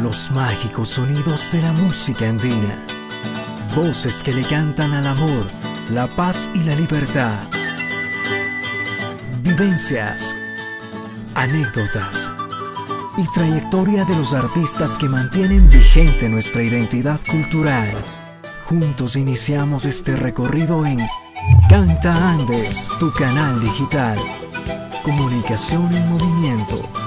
los mágicos sonidos de la música andina. Voces que le cantan al amor, la paz y la libertad. Vivencias, anécdotas y trayectoria de los artistas que mantienen vigente nuestra identidad cultural. Juntos iniciamos este recorrido en Canta Andes, tu canal digital. Comunicación en movimiento.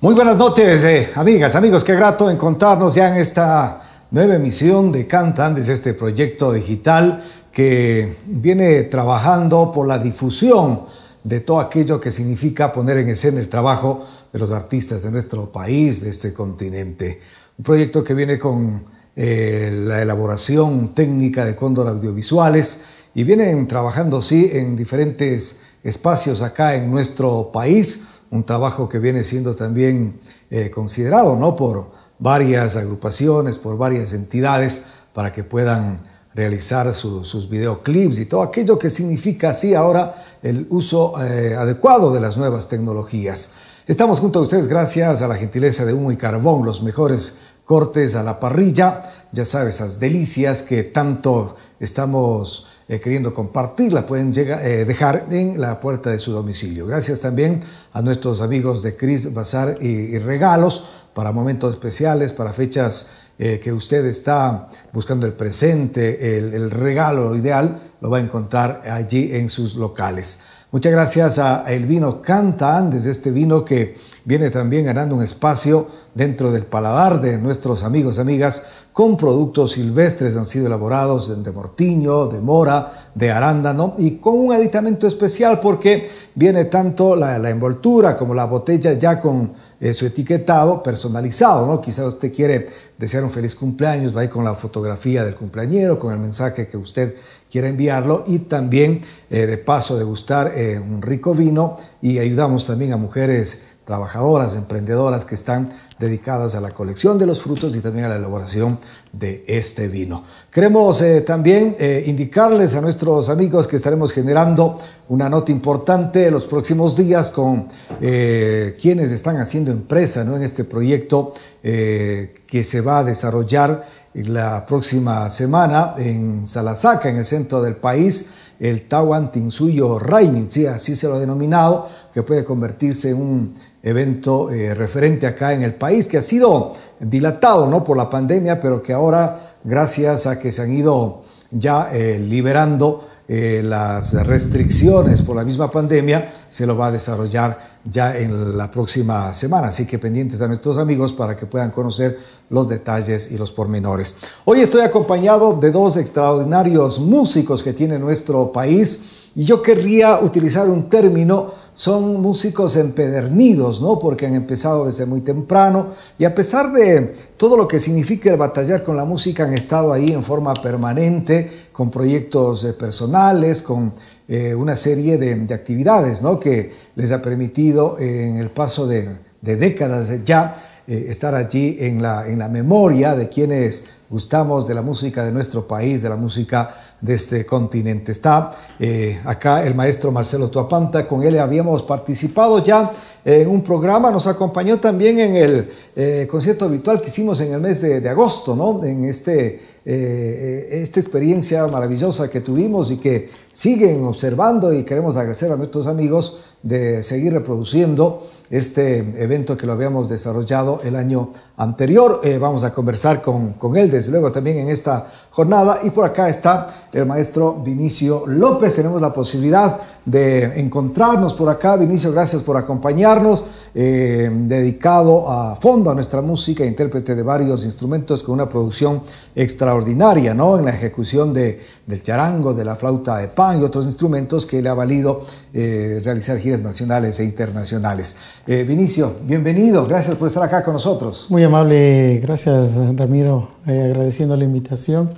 Muy buenas noches, eh, amigas, amigos. Qué grato encontrarnos ya en esta nueva emisión de Canta Andes, este proyecto digital que viene trabajando por la difusión de todo aquello que significa poner en escena el trabajo de los artistas de nuestro país, de este continente. Un proyecto que viene con eh, la elaboración técnica de Cóndor Audiovisuales y vienen trabajando, sí, en diferentes espacios acá en nuestro país un trabajo que viene siendo también eh, considerado ¿no? por varias agrupaciones, por varias entidades, para que puedan realizar sus videoclips y todo aquello que significa así ahora el uso eh, adecuado de las nuevas tecnologías. Estamos junto a ustedes gracias a la gentileza de Humo y Carbón, los mejores cortes a la parrilla, ya sabes, esas delicias que tanto estamos eh, queriendo compartirla, pueden llegar, eh, dejar en la puerta de su domicilio. Gracias también a nuestros amigos de Cris Bazar y, Regalos para momentos especiales, para fechas eh, que usted está buscando el presente, el, regalo ideal, lo va a encontrar allí en sus locales. Muchas gracias a El Vino Canta Andes, este vino que viene también ganando un espacio dentro del paladar de nuestros amigos, amigas, con productos silvestres, han sido elaborados de mortiño, de mora, de arándano y con un aditamento especial porque viene tanto la, envoltura como la botella ya con eh, su etiquetado personalizado, ¿no? Quizá usted quiere desear un feliz cumpleaños, va ahí con la fotografía del cumpleañero, con el mensaje que usted quiera enviarlo y también eh, de paso degustar eh, un rico vino y ayudamos también a mujeres trabajadoras, emprendedoras que están dedicadas a la colección de los frutos y también a la elaboración de este vino. Queremos eh, también eh, indicarles a nuestros amigos que estaremos generando una nota importante los próximos días con eh, quienes están haciendo empresa ¿no? en este proyecto que se va a desarrollar la próxima semana en Salasaca, en el centro del país el Tawan Tinsuyo sí, así se lo ha denominado, que puede convertirse en un evento eh, referente acá en el país, que ha sido dilatado ¿no? por la pandemia, pero que ahora, gracias a que se han ido ya eh, liberando eh, las restricciones por la misma pandemia, se lo va a desarrollar ya en la próxima semana. Así que pendientes a nuestros amigos para que puedan conocer los detalles y los pormenores. Hoy estoy acompañado de dos extraordinarios músicos que tiene nuestro país y yo querría utilizar un término, son músicos empedernidos, ¿no? Porque han empezado desde muy temprano y a pesar de todo lo que significa el batallar con la música, han estado ahí en forma permanente, con proyectos eh, personales, con eh, una serie de, actividades, ¿no? Que les ha permitido en el paso de, décadas ya eh, estar allí en la, en la memoria de quienes gustamos de la música de nuestro país, de la música de este continente. Está eh, acá el maestro Marcelo Tuapanta, con él habíamos participado ya en un programa, nos acompañó también en el eh, concierto habitual que hicimos en el mes de, agosto, ¿no? en este, eh, esta experiencia maravillosa que tuvimos y que siguen observando y queremos agradecer a nuestros amigos de seguir reproduciendo este evento que lo habíamos desarrollado el año anterior. Eh, vamos a conversar con, con, él, desde luego, también en esta jornada. Y por acá está el maestro Vinicio López. Tenemos la posibilidad de encontrarnos por acá. Vinicio, gracias por acompañarnos. Eh, dedicado a fondo a nuestra música, intérprete de varios instrumentos con una producción extraordinaria, ¿no? En la ejecución de, del charango, de la flauta de pan y otros instrumentos que le ha valido eh, realizar giras nacionales e internacionales. Vinicio, bienvenido, gracias por estar acá con nosotros. Muy amable, gracias Ramiro, agradeciendo la invitación,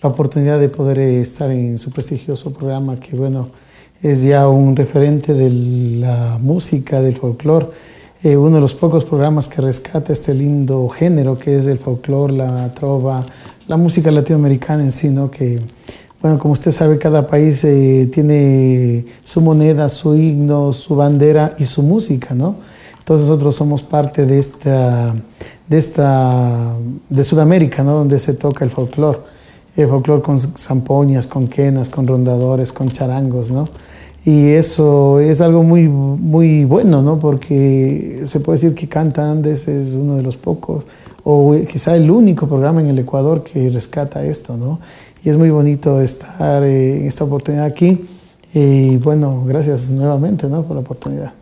la oportunidad de poder estar en su prestigioso programa que, bueno, es ya un referente de la música, del folclore, eh, uno de los pocos programas que rescata este lindo género que es el folclore, la trova, la música latinoamericana en sí, ¿no? que, bueno, como usted sabe, cada país eh, tiene su moneda, su himno, su bandera y su música, ¿no? Entonces nosotros somos parte de esta, de esta, de Sudamérica, ¿no? Donde se toca el folclore. El folclore con zampoñas, con quenas, con rondadores, con charangos, ¿no? Y eso es algo muy, muy bueno, ¿no? Porque se puede decir que Canta Andes es uno de los pocos, o quizá el único programa en el Ecuador que rescata esto, ¿no? Y es muy bonito estar eh, en esta oportunidad aquí. Y bueno, gracias nuevamente, ¿no? Por la oportunidad.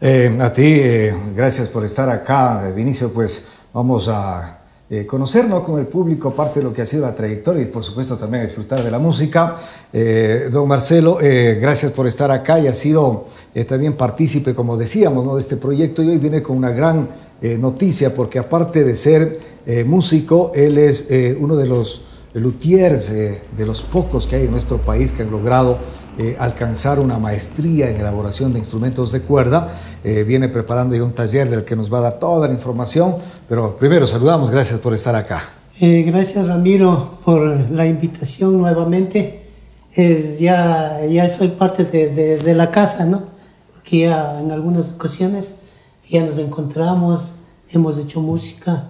Eh, a ti, eh, gracias por estar acá, Vinicio. Pues vamos a eh, conocernos con el público, parte de lo que ha sido la trayectoria y por supuesto también disfrutar de la música. Eh, don Marcelo, eh, gracias por estar acá y ha sido también partícipe, como decíamos, ¿no? de este proyecto y hoy viene con una gran noticia porque aparte de ser músico, él es uno de los luthiers, de los pocos que hay en nuestro país que han logrado alcanzar una maestría en elaboración de instrumentos de cuerda eh, viene preparando ya un taller del que nos va a dar toda la información. Pero primero saludamos, gracias por estar acá. Eh, gracias Ramiro por la invitación nuevamente. Es, ya, ya soy parte de, de, la casa, ¿no? Porque ya en algunas ocasiones ya nos encontramos, hemos hecho música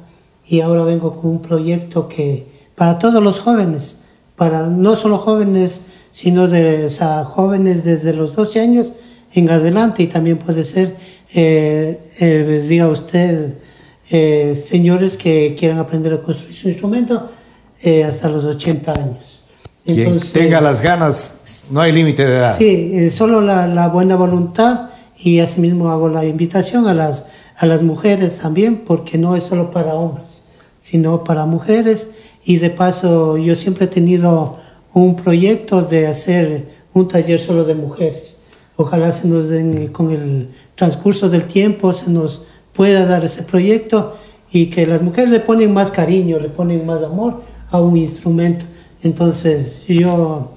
y ahora vengo con un proyecto que para todos los jóvenes, para no solo jóvenes, sino de jóvenes desde los 12 años en adelante y también puede ser, eh, eh, diga usted, eh, señores que quieran aprender a construir su instrumento hasta los 80 años. Quien tenga las ganas, no hay límite de edad. Sí, solo la, la, buena voluntad y asimismo hago la invitación a las, a las mujeres también, porque no es solo para hombres, sino para mujeres. Y de paso, yo siempre he tenido un proyecto de hacer un taller solo de mujeres Ojalá se nos den, con el transcurso del tiempo se nos pueda dar ese proyecto y que las mujeres le ponen más cariño, le ponen más amor a un instrumento. Entonces yo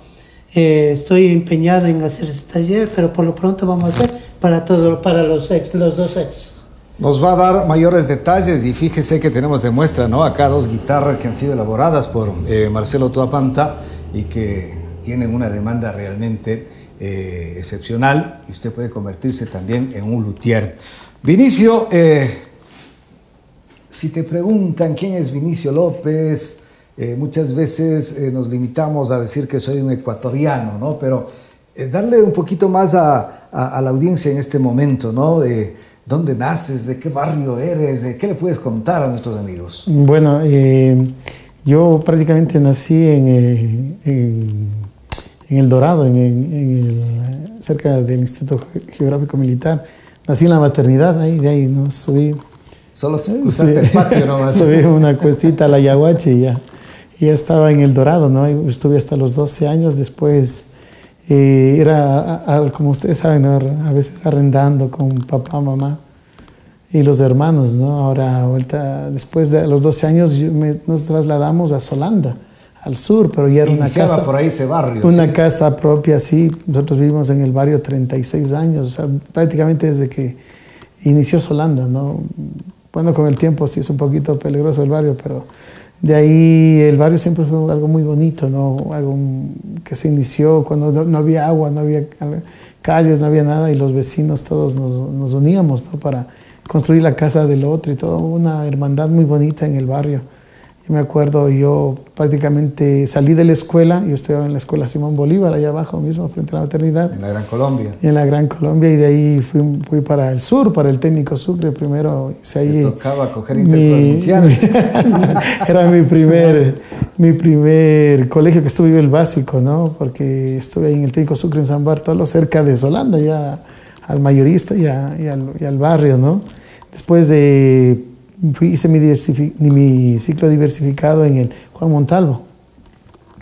eh, estoy empeñado en hacer ese taller, pero por lo pronto vamos a hacer para, todo, para los, los dos sexos. Nos va a dar mayores detalles y fíjese que tenemos de muestra, ¿no? Acá dos guitarras que han sido elaboradas por eh, Marcelo Tuapanta y que tienen una demanda realmente eh, excepcional y usted puede convertirse también en un luthier. Vinicio, eh, si te preguntan quién es Vinicio López, eh, muchas veces nos limitamos a decir que soy un ecuatoriano, ¿no? Pero darle un poquito más a, la audiencia en este momento, ¿no? De dónde naces, de qué barrio eres, de qué le puedes contar a nuestros amigos. Bueno, yo prácticamente nací en en El Dorado, en, el, cerca del Instituto Geográfico Militar. Nací en la maternidad, ahí, de ahí no subí. Solo usaste el patio nomás. subí una cuestita a la Yaguache y ya, ya estaba en El Dorado, ¿no? Estuve hasta los 12 años, después eh, era, como ustedes saben, a veces arrendando con papá, mamá y los hermanos, ¿no? Ahora, vuelta, después de los 12 años nos trasladamos a Solanda al sur, pero ya era una casa. por ahí ese barrio. Una casa propia, sí. Nosotros vivimos en el barrio 36 años, o sea, prácticamente desde que inició Solanda, ¿no? Bueno, con el tiempo sí es un poquito peligroso el barrio, pero de ahí el barrio siempre fue algo muy bonito, ¿no? Algo que se inició cuando no, había agua, no había calles, no había nada y los vecinos todos nos, nos uníamos, ¿no? Para construir la casa del otro y todo, una hermandad muy bonita en el barrio me acuerdo, yo prácticamente salí de la escuela, yo estudiaba en la escuela Simón Bolívar, allá abajo mismo, frente a la maternidad. En la Gran Colombia. en la Gran Colombia, y de ahí fui, fui para el sur, para el técnico Sucre. Primero hice ahí. tocaba coger interprovincial. era mi primer, mi primer colegio que estuve el básico, ¿no? Porque estuve ahí en el técnico Sucre en San Bartolo, cerca de Solanda, ya al mayorista y, al, y al barrio, ¿no? Después de hice mi, mi, ciclo diversificado en el Juan Montalvo.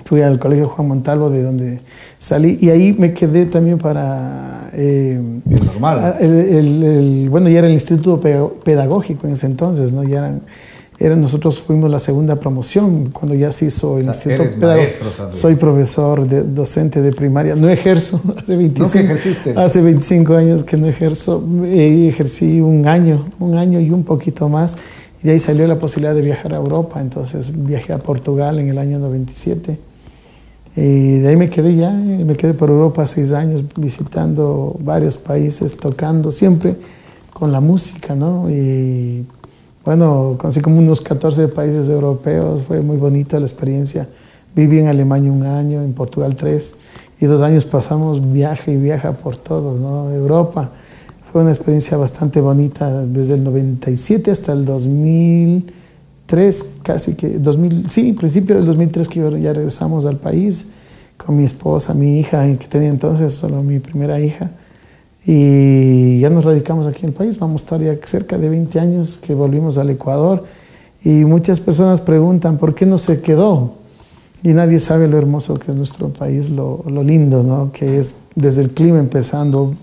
Fui al colegio Juan Montalvo de donde salí y ahí me quedé también para... Eh, normal. El, bueno, ya era el instituto pedagógico en ese entonces, ¿no? Ya eran nosotros fuimos la segunda promoción cuando ya se hizo el Instituto Pedagógico. Soy profesor, de, docente de primaria. No ejerzo. Hace 25, ejerciste? Hace 25 años que no ejerzo. ejercí un año, un año y un poquito más. Y de ahí salió la posibilidad de viajar a Europa. Entonces viajé a Portugal en el año 97. Y de ahí me quedé ya, me quedé por Europa seis años visitando varios países, tocando siempre con la música, ¿no? Y bueno, conocí como unos 14 países europeos, fue muy bonita la experiencia. Viví en Alemania un año, en Portugal tres, y dos años pasamos viaje y viaja por todo, ¿no? Europa. Fue una experiencia bastante bonita desde el 97 hasta el 2003, casi que, 2000, sí, principio del 2003 que ya regresamos al país con mi esposa, mi hija, que tenía entonces solo mi primera hija. Y ya nos radicamos aquí en el país, vamos a estar ya cerca de 20 años que volvimos al Ecuador. Y muchas personas preguntan, ¿por qué no se quedó? Y nadie sabe lo hermoso que es nuestro país, lo, lo lindo, ¿no? Que es desde el clima empezando,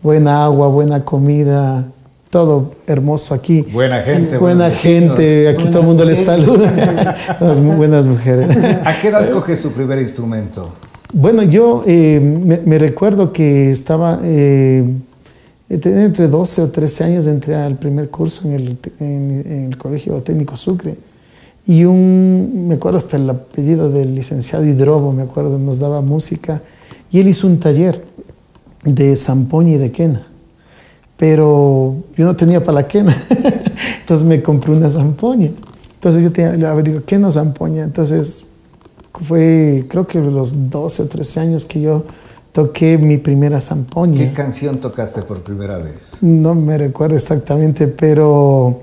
buena agua, buena comida, todo hermoso aquí. Buena gente. Buena gente, aquí todo el mundo les saluda. Las buenas mujeres. ¿A qué edad coge su primer instrumento? Bueno, yo eh, me, recuerdo que estaba, eh, entre 12 o 13 años, entré al primer curso en el, en, el Colegio Técnico Sucre. Y un, me acuerdo hasta el apellido del licenciado Hidrobo, me acuerdo, nos daba música. Y él hizo un taller de zampoña y de quena. Pero yo no tenía para la quena. Entonces me compré una zampoña. Entonces yo tenía, le digo, ¿qué no zampoña? Entonces fue creo que los 12 o 13 años que yo toqué mi primera zampoña. ¿Qué canción tocaste por primera vez? No me recuerdo exactamente, pero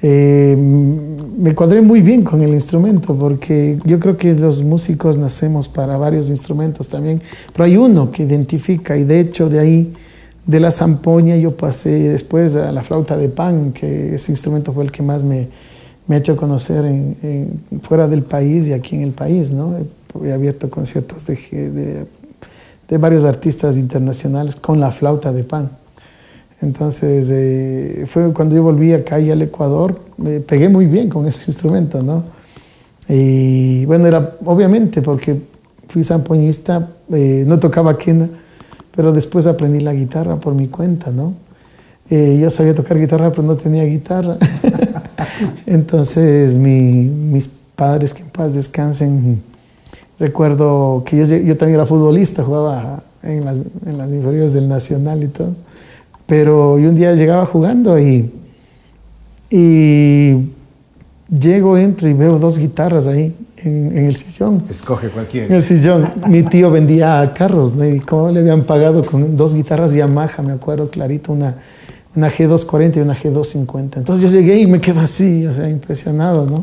eh, me cuadré muy bien con el instrumento porque yo creo que los músicos nacemos para varios instrumentos también, pero hay uno que identifica y de hecho de ahí, de la zampoña, yo pasé después a la flauta de pan, que ese instrumento fue el que más me me ha hecho conocer en, fuera del país y aquí en el país, ¿no? He, abierto conciertos de, de, varios artistas internacionales con la flauta de pan. Entonces, eh, fue cuando yo volví acá y al Ecuador, me pegué muy bien con ese instrumento, ¿no? Y bueno, era obviamente porque fui zampoñista, eh, no tocaba quena, pero después aprendí la guitarra por mi cuenta, ¿no? Eh, yo sabía tocar guitarra, pero no tenía guitarra. Entonces, mis padres, que en paz descansen, recuerdo que yo, yo también era futbolista, jugaba en las, en las inferiores del Nacional y todo. Pero yo un día llegaba jugando y, y llego, entro y veo dos guitarras ahí en, el sillón. Escoge cualquiera. En el sillón. Mi tío vendía carros, ¿no? Y cómo le habían pagado con dos guitarras Yamaha, me acuerdo clarito, una una G240 y una G250. Entonces yo llegué y me quedo así, o sea, impresionado, ¿no?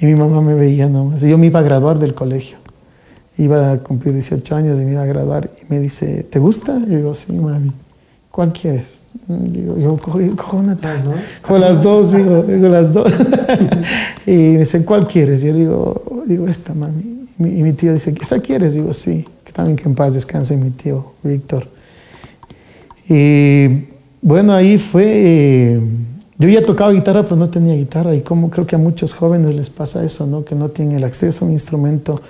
Y mi mamá me veía nomás. yo me iba a graduar del colegio. Iba a cumplir 18 años y me iba a graduar. Y me dice, ¿te gusta? Y digo, sí, mami. ¿Cuál quieres? Digo, yo cojo, una ¿Las dos? Cojo las dos, digo, digo las dos. y me dice, ¿cuál quieres? Yo digo, digo esta, mami. Y mi, tío dice, ¿esa quieres? Digo, sí. Que también que en paz descanse mi tío, Víctor. Y bueno, ahí fue... yo ya tocaba guitarra, pero no tenía guitarra. Y como creo que a muchos jóvenes les pasa eso, ¿no? Que no tienen el acceso a un instrumento.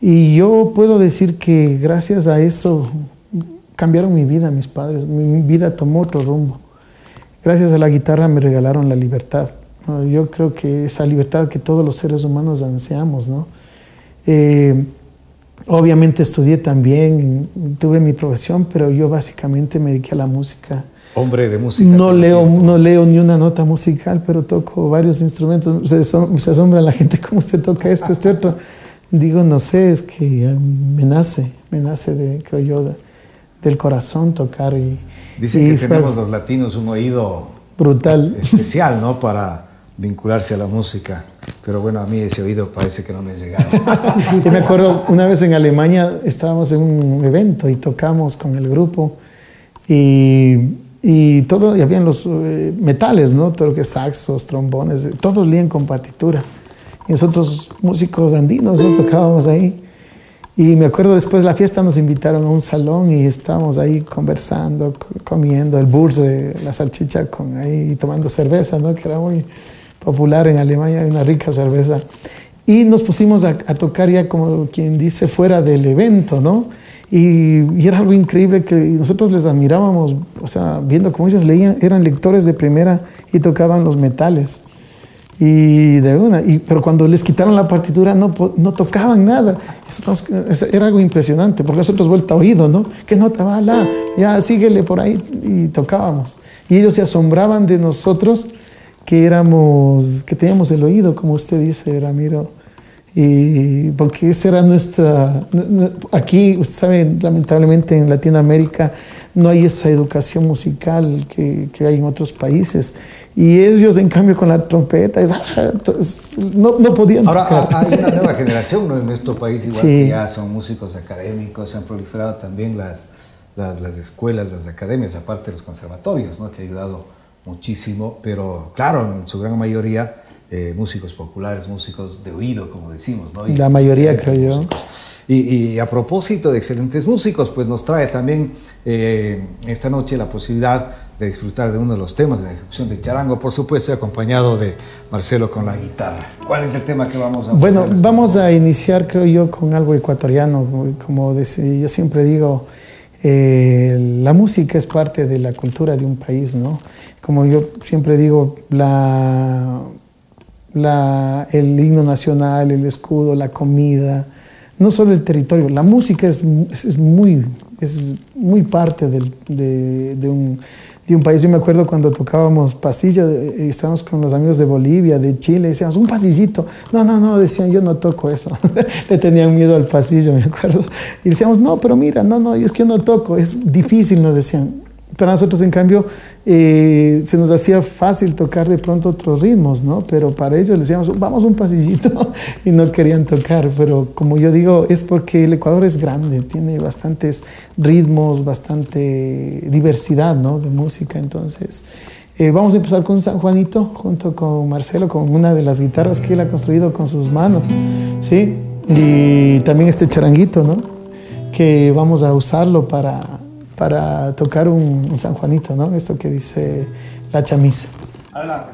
Y yo puedo decir que gracias a eso cambiaron mi vida mis padres. Mi vida tomó otro rumbo. Gracias a la guitarra me regalaron la libertad. Yo creo que esa libertad que todos los seres humanos ansiamos, ¿no? Eh, obviamente estudié también, tuve mi profesión, pero yo básicamente me dediqué a la música. Hombre de música. No leo, no leo ni una nota musical, pero toco varios instrumentos. Se, se, asombra la gente cómo usted toca esto, este otro. Digo, no sé, es que me nace, me nace, de, creo yo, del corazón tocar. Y, Dicen que tenemos los latinos un oído brutal, especial, ¿no? Para vincularse a la música. Pero bueno, a mí ese oído parece que no me llegado. y me acuerdo, una vez en Alemania estábamos en un evento y tocamos con el grupo y y todo, y habían los eh, metales, ¿no? Todo lo que es saxos, trombones, todos lían con partitura. Y nosotros, músicos andinos, ¿no? tocábamos ahí. Y me acuerdo después de la fiesta nos invitaron a un salón y estábamos ahí conversando, comiendo el burse, la salchicha, con ahí tomando cerveza, ¿no? Que era muy popular en Alemania, una rica cerveza. Y nos pusimos a, a tocar ya como quien dice fuera del evento, ¿no? Y, era algo increíble que nosotros les admirábamos, o sea, viendo cómo ellos leían, eran lectores de primera y tocaban los metales. Y de una, y, pero cuando les quitaron la partitura no, no tocaban nada. Eso era algo impresionante, porque nosotros vuelta oído, ¿no? ¿Qué nota va? La, ya síguele por ahí y tocábamos. Y ellos se asombraban de nosotros que éramos, que teníamos el oído, como usted dice, Ramiro. Y porque esa era nuestra, aquí, usted sabe, lamentablemente en Latinoamérica no hay esa educación musical que, que hay en otros países. Y ellos, en cambio, con la trompeta, no, no podían Ahora, tocar. hay una nueva generación ¿no? en nuestro país, igual que ya son músicos académicos, se han proliferado también las, las, las, escuelas, las academias, aparte de los conservatorios, ¿no? que ha ayudado muchísimo, pero claro, en su gran mayoría eh, músicos populares, músicos de oído, como decimos. ¿no? Y la mayoría, creo yo. Y, y, a propósito de excelentes músicos, pues nos trae también eh, esta noche la posibilidad de disfrutar de uno de los temas de la ejecución de Charango, por supuesto, acompañado de Marcelo con la guitarra. ¿Cuál es el tema que vamos a Bueno, vamos a iniciar, creo yo, con algo ecuatoriano. Como yo siempre digo, eh, la música es parte de la cultura de un país, ¿no? Como yo siempre digo, la, la, el himno nacional, el escudo, la comida, no solo el territorio, la música es, es, muy, es muy parte del, de, de un de un país. Yo me acuerdo cuando tocábamos pasillo, y estábamos con los amigos de Bolivia, de Chile, decíamos, un pasillito. No, no, no, decían, yo no toco eso. Le tenían miedo al pasillo, me acuerdo. Y decíamos, no, pero mira, no, no, es que yo no toco, es difícil, nos decían. Para nosotros, en cambio, eh, se nos hacía fácil tocar de pronto otros ritmos, ¿no? Pero para ellos les decíamos, vamos un pasillito, y no querían tocar. Pero como yo digo, es porque el Ecuador es grande, tiene bastantes ritmos, bastante diversidad, ¿no? De música. Entonces, eh, vamos a empezar con San Juanito, junto con Marcelo, con una de las guitarras que él ha construido con sus manos, ¿sí? Y también este charanguito, ¿no? Que vamos a usarlo para para tocar un, un, San Juanito, ¿no? Esto que dice la chamisa. Adelante.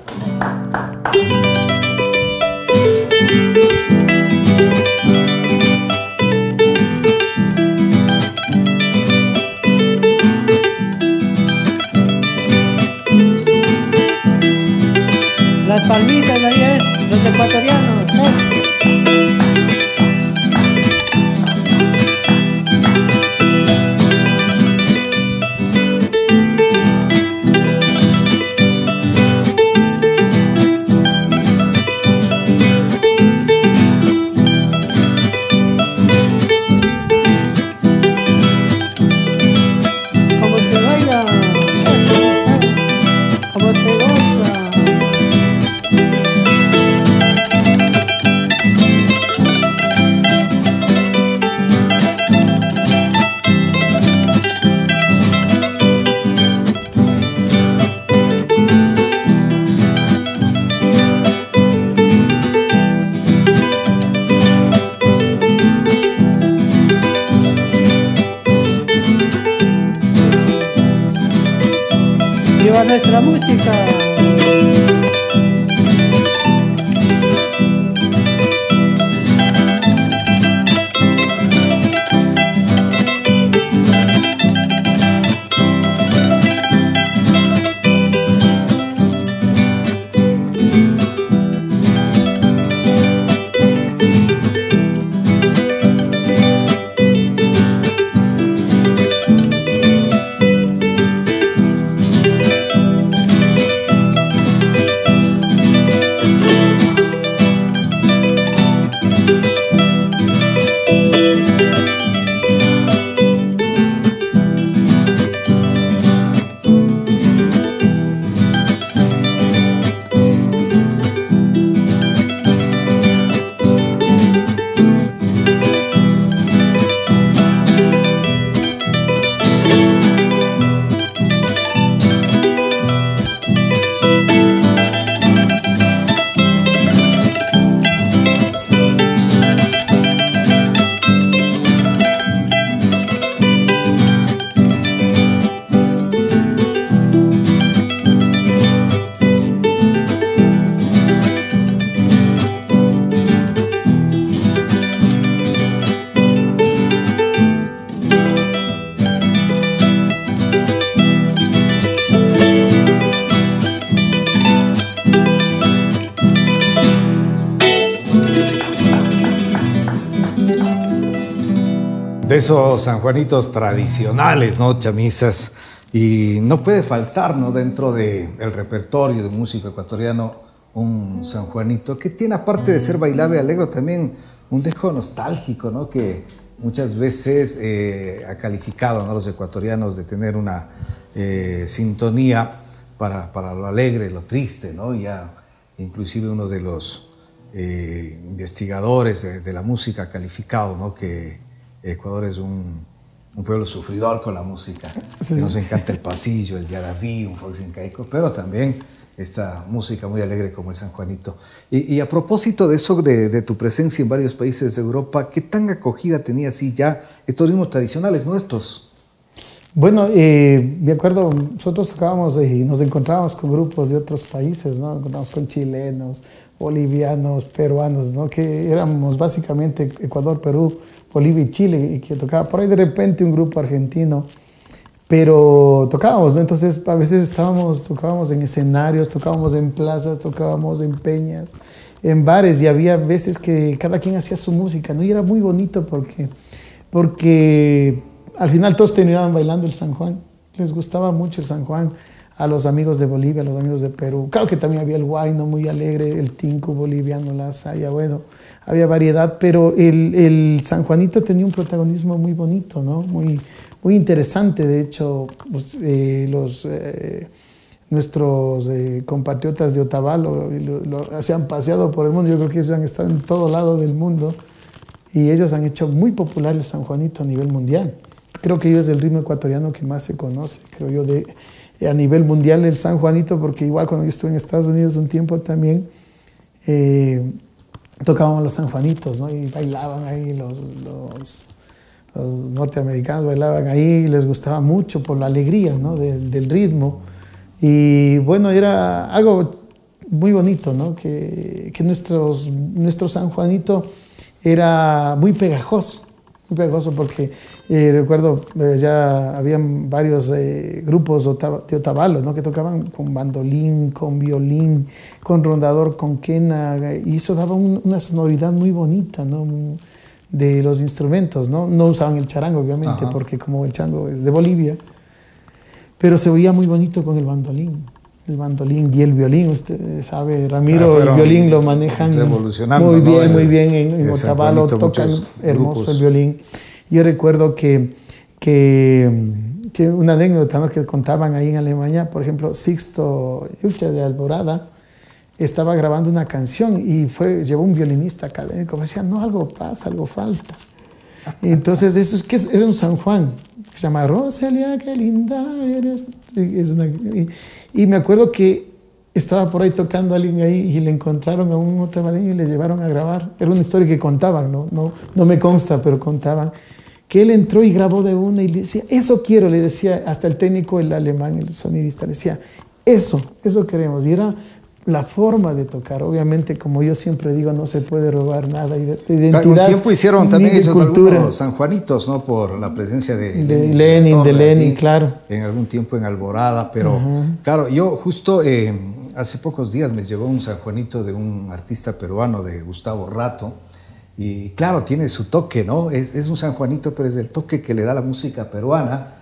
Las palmitas nuestra música. Esos sanjuanitos tradicionales, ¿no? Chamisas Y no puede faltar ¿no? dentro del repertorio de un músico ecuatoriano un San Juanito que tiene, aparte de ser bailable y alegre, también un dejo nostálgico, ¿no? que muchas veces eh, ha calificado a los ecuatorianos de tener una eh, sintonía para, para, lo alegre, lo triste, ¿no? ya inclusive uno de los eh, investigadores de, la música ha calificado ¿no? que Ecuador es un, un pueblo sufridor con la música, que nos encanta el pasillo, el yarabí, un fox incaico, pero también esta música muy alegre como el San Juanito. Y, a propósito de eso, de, tu presencia en varios países de Europa, ¿qué tan acogida tenía así ya estos ritmos tradicionales nuestros? Bueno, eh, me acuerdo, nosotros tocábamos y nos encontrábamos con grupos de otros países, ¿no? Nos con chilenos, bolivianos, peruanos, ¿no? Que éramos básicamente Ecuador, Perú, Bolivia y Chile, y que tocaba por ahí de repente un grupo argentino pero tocábamos, ¿no? Entonces a veces estábamos, tocábamos en escenarios, tocábamos en plazas, tocábamos en peñas, en bares y había veces que cada quien hacía su música, ¿no? Y era muy bonito porque, porque al final todos terminaban bailando el San Juan, les gustaba mucho el San Juan a los amigos de Bolivia, a los amigos de Perú. Claro que también había el guayno muy alegre, el tinco boliviano, la saya, bueno, había variedad, pero el, el San Juanito tenía un protagonismo muy bonito, ¿no? Muy, muy interesante. De hecho, pues, eh, los, eh, nuestros eh, compatriotas de Otavalo se han paseado por el mundo. Yo creo que ellos han estado en todo lado del mundo y ellos han hecho muy popular el San Juanito a nivel mundial. Creo que ellos es el ritmo ecuatoriano que más se conoce, creo yo, de, a nivel mundial el San Juanito, porque igual cuando yo estuve en Estados Unidos un tiempo también, tocábamos los San Juanitos, ¿no? Y bailaban ahí los, los norteamericanos bailaban ahí, les gustaba mucho por la alegría ¿no? del, del, ritmo. Y bueno, era algo muy bonito, ¿no? que, que nuestros, nuestro San Juanito era muy pegajoso, muy pegajoso porque eh, recuerdo eh, ya habían varios eh, grupos de Otavalo ¿no? que tocaban con bandolín, con violín, con rondador, con quena, y eso daba una sonoridad muy bonita, ¿no? de los instrumentos, ¿no? No usaban el charango, obviamente, porque como el charango es de Bolivia, pero se oía muy bonito con el bandolín. El bandolín y el violín, usted sabe, Ramiro, el violín lo manejan muy bien, muy bien en, Otavalo, tocan hermoso el violín. Yo recuerdo que, que, que una anécdota que contaban ahí en Alemania, por ejemplo, Sixto Yucha de Alborada, estaba grabando una canción y fue, llevó un violinista académico, me decía, no, algo pasa, algo falta. Entonces, eso es que era un San Juan, que se llama Roselia, qué linda eres. y, me acuerdo que estaba por ahí tocando a alguien ahí y le encontraron a un otavaleño y le llevaron a grabar. Era una historia que contaban, ¿no? No, no me consta, pero contaban. Que él entró y grabó de una y le decía, eso quiero, le decía hasta el técnico, el alemán, el sonidista, le decía, eso, eso queremos. Y era la forma de tocar. Obviamente, como yo siempre digo, no se puede robar nada de identidad. Un tiempo hicieron también ellos cultura. sanjuanitos, ¿no? Por la presencia de, de Lenin, de Lenin, claro. En algún tiempo en Alborada, pero claro, yo justo eh, hace pocos días me llegó un sanjuanito de un artista peruano, de Gustavo Rato, y claro, tiene su toque, ¿no? Es, es un sanjuanito, pero es el toque que le da la música peruana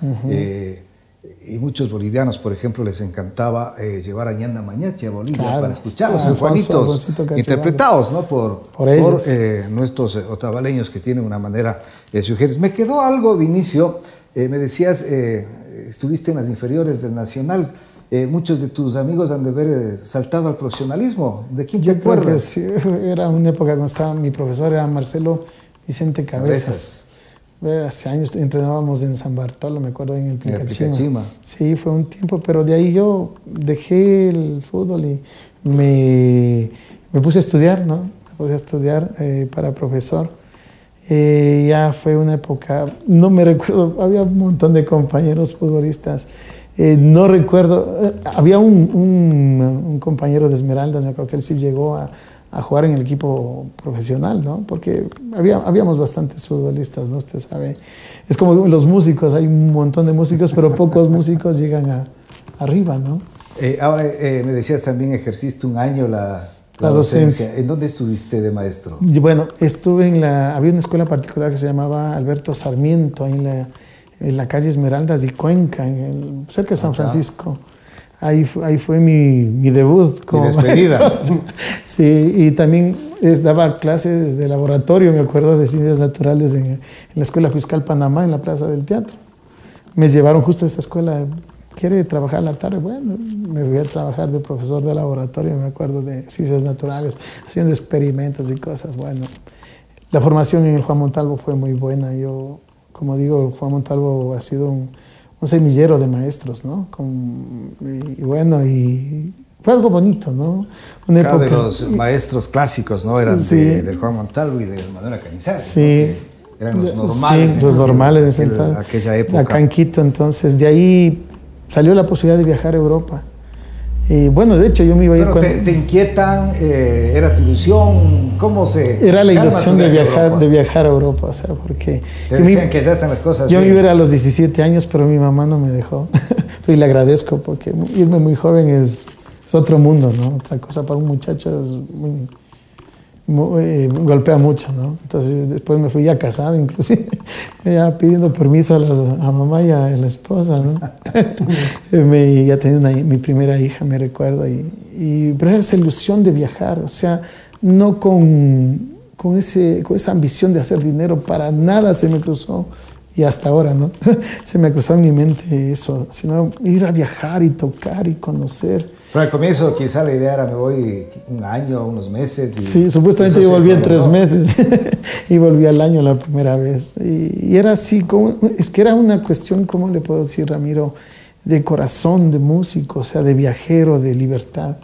y muchos bolivianos, por ejemplo, les encantaba eh, llevar a Ñanda Mañache a Bolivia para escuchar los Juanitos interpretados ¿no? por, por, eh, nuestros eh, otavaleños que tienen una manera de sugerir. Me quedó algo, Vinicio, me decías, estuviste en las inferiores del Nacional. muchos de tus amigos han de haber saltado al profesionalismo. ¿De quién te acuerdas? Era una época cuando estaba mi profesor, era Marcelo Vicente Cabezas hace años entrenábamos en San Bartolo, me acuerdo, en el Picachima. Sí, fue un tiempo, pero de ahí yo dejé el fútbol y me, me puse a estudiar, ¿no? Me puse a estudiar eh, para profesor. Eh, ya fue una época, no me recuerdo, había un montón de compañeros futbolistas. Eh, no recuerdo, había un, un, un compañero de Esmeraldas, me acuerdo que él sí llegó a, a jugar en el equipo profesional, ¿no? Porque había, habíamos bastantes futbolistas, ¿no? Usted sabe. Es como los músicos, hay un montón de músicos, pero pocos músicos llegan a, arriba, ¿no? Eh, ahora eh, me decías también ejerciste un año la, la, docencia. ¿En dónde estuviste de maestro? bueno, estuve en la... Había una escuela particular que se llamaba Alberto Sarmiento, ahí en la en la calle Esmeraldas y Cuenca, en el, cerca de San Francisco. Ahí, ahí fue mi, mi debut como despedida. sí, y también daba clases de laboratorio, me acuerdo, de ciencias naturales en, en, la Escuela Fiscal Panamá, en la Plaza del Teatro. Me llevaron justo a esa escuela. ¿Quiere trabajar la tarde? Bueno, me voy a trabajar de profesor de laboratorio, me acuerdo, de ciencias naturales, haciendo experimentos y cosas. Bueno, la formación en el Juan Montalvo fue muy buena. Yo, como digo, Juan Montalvo ha sido un, un semillero de maestros, ¿no? Con, y, bueno, y fue algo bonito, ¿no? Una época, de los maestros clásicos, ¿no? Eran sí, de, de, Juan Montalvo y de Manuela Canizares. Sí. ¿no? Eran los normales. Sí, los normales aquel, aquella época. Acá en Quito, entonces, de ahí salió la posibilidad de viajar a Europa. Y bueno, de hecho yo me iba a ir Pero cuando... te, te, inquietan, eh, era tu ilusión, ¿cómo se...? Era la se ilusión de viajar, de viajar a Europa, o sea, porque... Te decían me, que ya están las cosas Yo bien. me iba a los 17 años, pero mi mamá no me dejó. y le agradezco, porque irme muy joven es, es, otro mundo, ¿no? Otra cosa para un muchacho es muy... eh, golpea mucho, ¿no? Entonces después me fui ya casado, inclusive, ya pidiendo permiso a, la, a mamá y a la esposa, ¿no? me, ya tenía una, mi primera hija, me recuerdo, y, y, pero era esa ilusión de viajar, o sea, no con, con, ese, con esa ambición de hacer dinero, para nada se me cruzó, y hasta ahora, ¿no? se me cruzó en mi mente eso, sino ir a viajar y tocar y conocer. Pero al comienzo quizá la idea era me voy un año, unos meses. Y sí, supuestamente yo volví en tres meses y volví al año la primera vez. Y, y, era así, como, es que era una cuestión, ¿cómo le puedo decir, Ramiro? De corazón, de músico, o sea, de viajero, de libertad.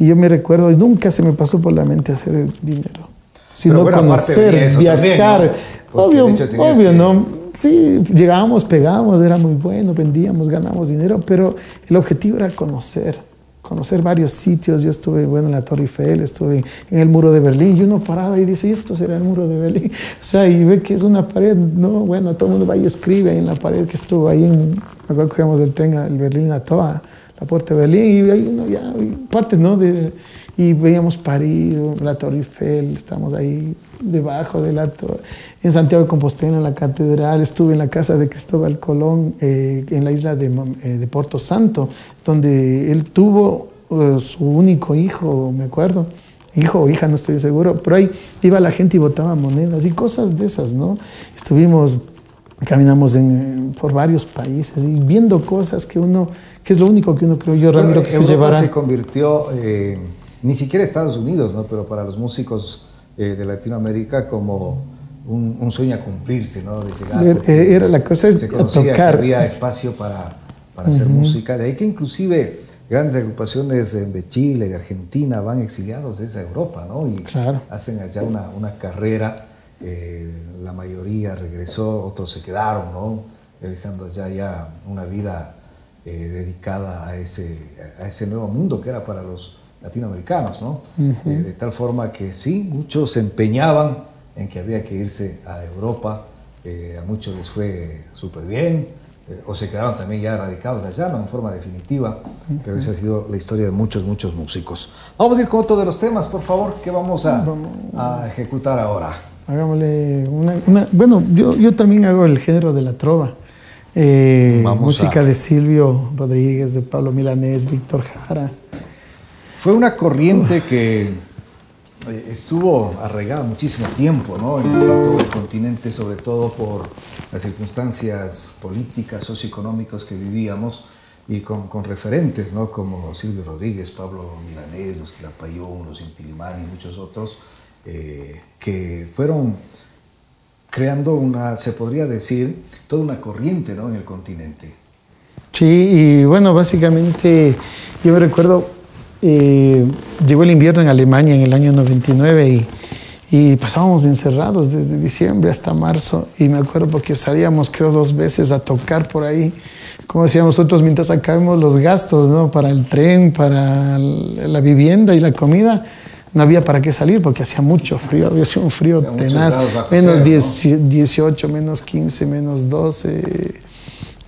Y yo me recuerdo, y nunca se me pasó por la mente hacer dinero, sino bueno, conocer, viajar. También, ¿no? Obvio, obvio, que... ¿no? Sí, llegábamos, pegábamos, era muy bueno, vendíamos, ganábamos dinero, pero el objetivo era conocer conocer varios sitios. Yo estuve, bueno, en la Torre Eiffel, estuve en el muro de Berlín, y uno parado y dice, esto será el muro de Berlín. O sea, y ve que es una pared, no, bueno, todo el mundo va y escribe en la pared que estuvo ahí, en, me acuerdo que íbamos del tren al Berlín a toda la puerta de Berlín, y ahí uno ya, partes, ¿no? De, y veíamos París, la Torre Eiffel, estamos ahí debajo de la torre. En Santiago de Compostela, en la catedral, estuve en la casa de Cristóbal Colón, eh, en la isla de, eh, de, Porto Santo, donde él tuvo uh, su único hijo, me acuerdo. Hijo o hija, no estoy seguro, pero ahí iba la gente y botaba monedas y cosas de esas, ¿no? Estuvimos, caminamos en, por varios países y viendo cosas que uno, que es lo único que uno creo yo, Ramiro, que se llevará. se convirtió, eh, ni siquiera Estados Unidos, ¿no? Pero para los músicos eh, de Latinoamérica como un, un, sueño a cumplirse, ¿no? De llegar, era, era, la cosa se conocía tocar. que había espacio para, para hacer uh -huh. música, de ahí que inclusive grandes agrupaciones de, de, Chile, de Argentina, van exiliados de esa Europa, ¿no? Y claro. hacen allá una, una carrera, eh, la mayoría regresó, otros se quedaron, ¿no? Realizando allá ya una vida eh, dedicada a ese, a ese nuevo mundo que era para los latinoamericanos, ¿no? Uh -huh. eh, de tal forma que sí, muchos se empeñaban en que había que irse a Europa, eh, a muchos les fue súper bien, eh, o se quedaron también ya radicados allá, no en forma definitiva, uh -huh. pero esa ha sido la historia de muchos, muchos músicos. Vamos a ir con otro de los temas, por favor, que vamos a, a ejecutar ahora. Hagámosle una, una bueno, yo, yo también hago el género de la trova. Eh, música a... de Silvio Rodríguez, de Pablo Milanés, Víctor Jara. Fue una corriente que estuvo arraigada muchísimo tiempo ¿no? en todo el continente, sobre todo por las circunstancias políticas, socioeconómicas que vivíamos y con, con referentes ¿no? como Silvio Rodríguez, Pablo Milanés, los Quilapayún, los Intilimani y muchos otros eh, que fueron creando una, se podría decir, toda una corriente ¿no? en el continente. Sí, y bueno, básicamente yo me recuerdo eh, llegó el invierno en Alemania en el año 99 y, y, pasábamos encerrados desde diciembre hasta marzo. Y me acuerdo porque salíamos creo dos veces a tocar por ahí. Como decíamos nosotros mientras sacábamos los gastos ¿no? para el tren, para la vivienda y la comida no había para qué salir porque hacía mucho frío, había sido un frío Había tenaz, menos cero, 10 18, menos 15, menos 12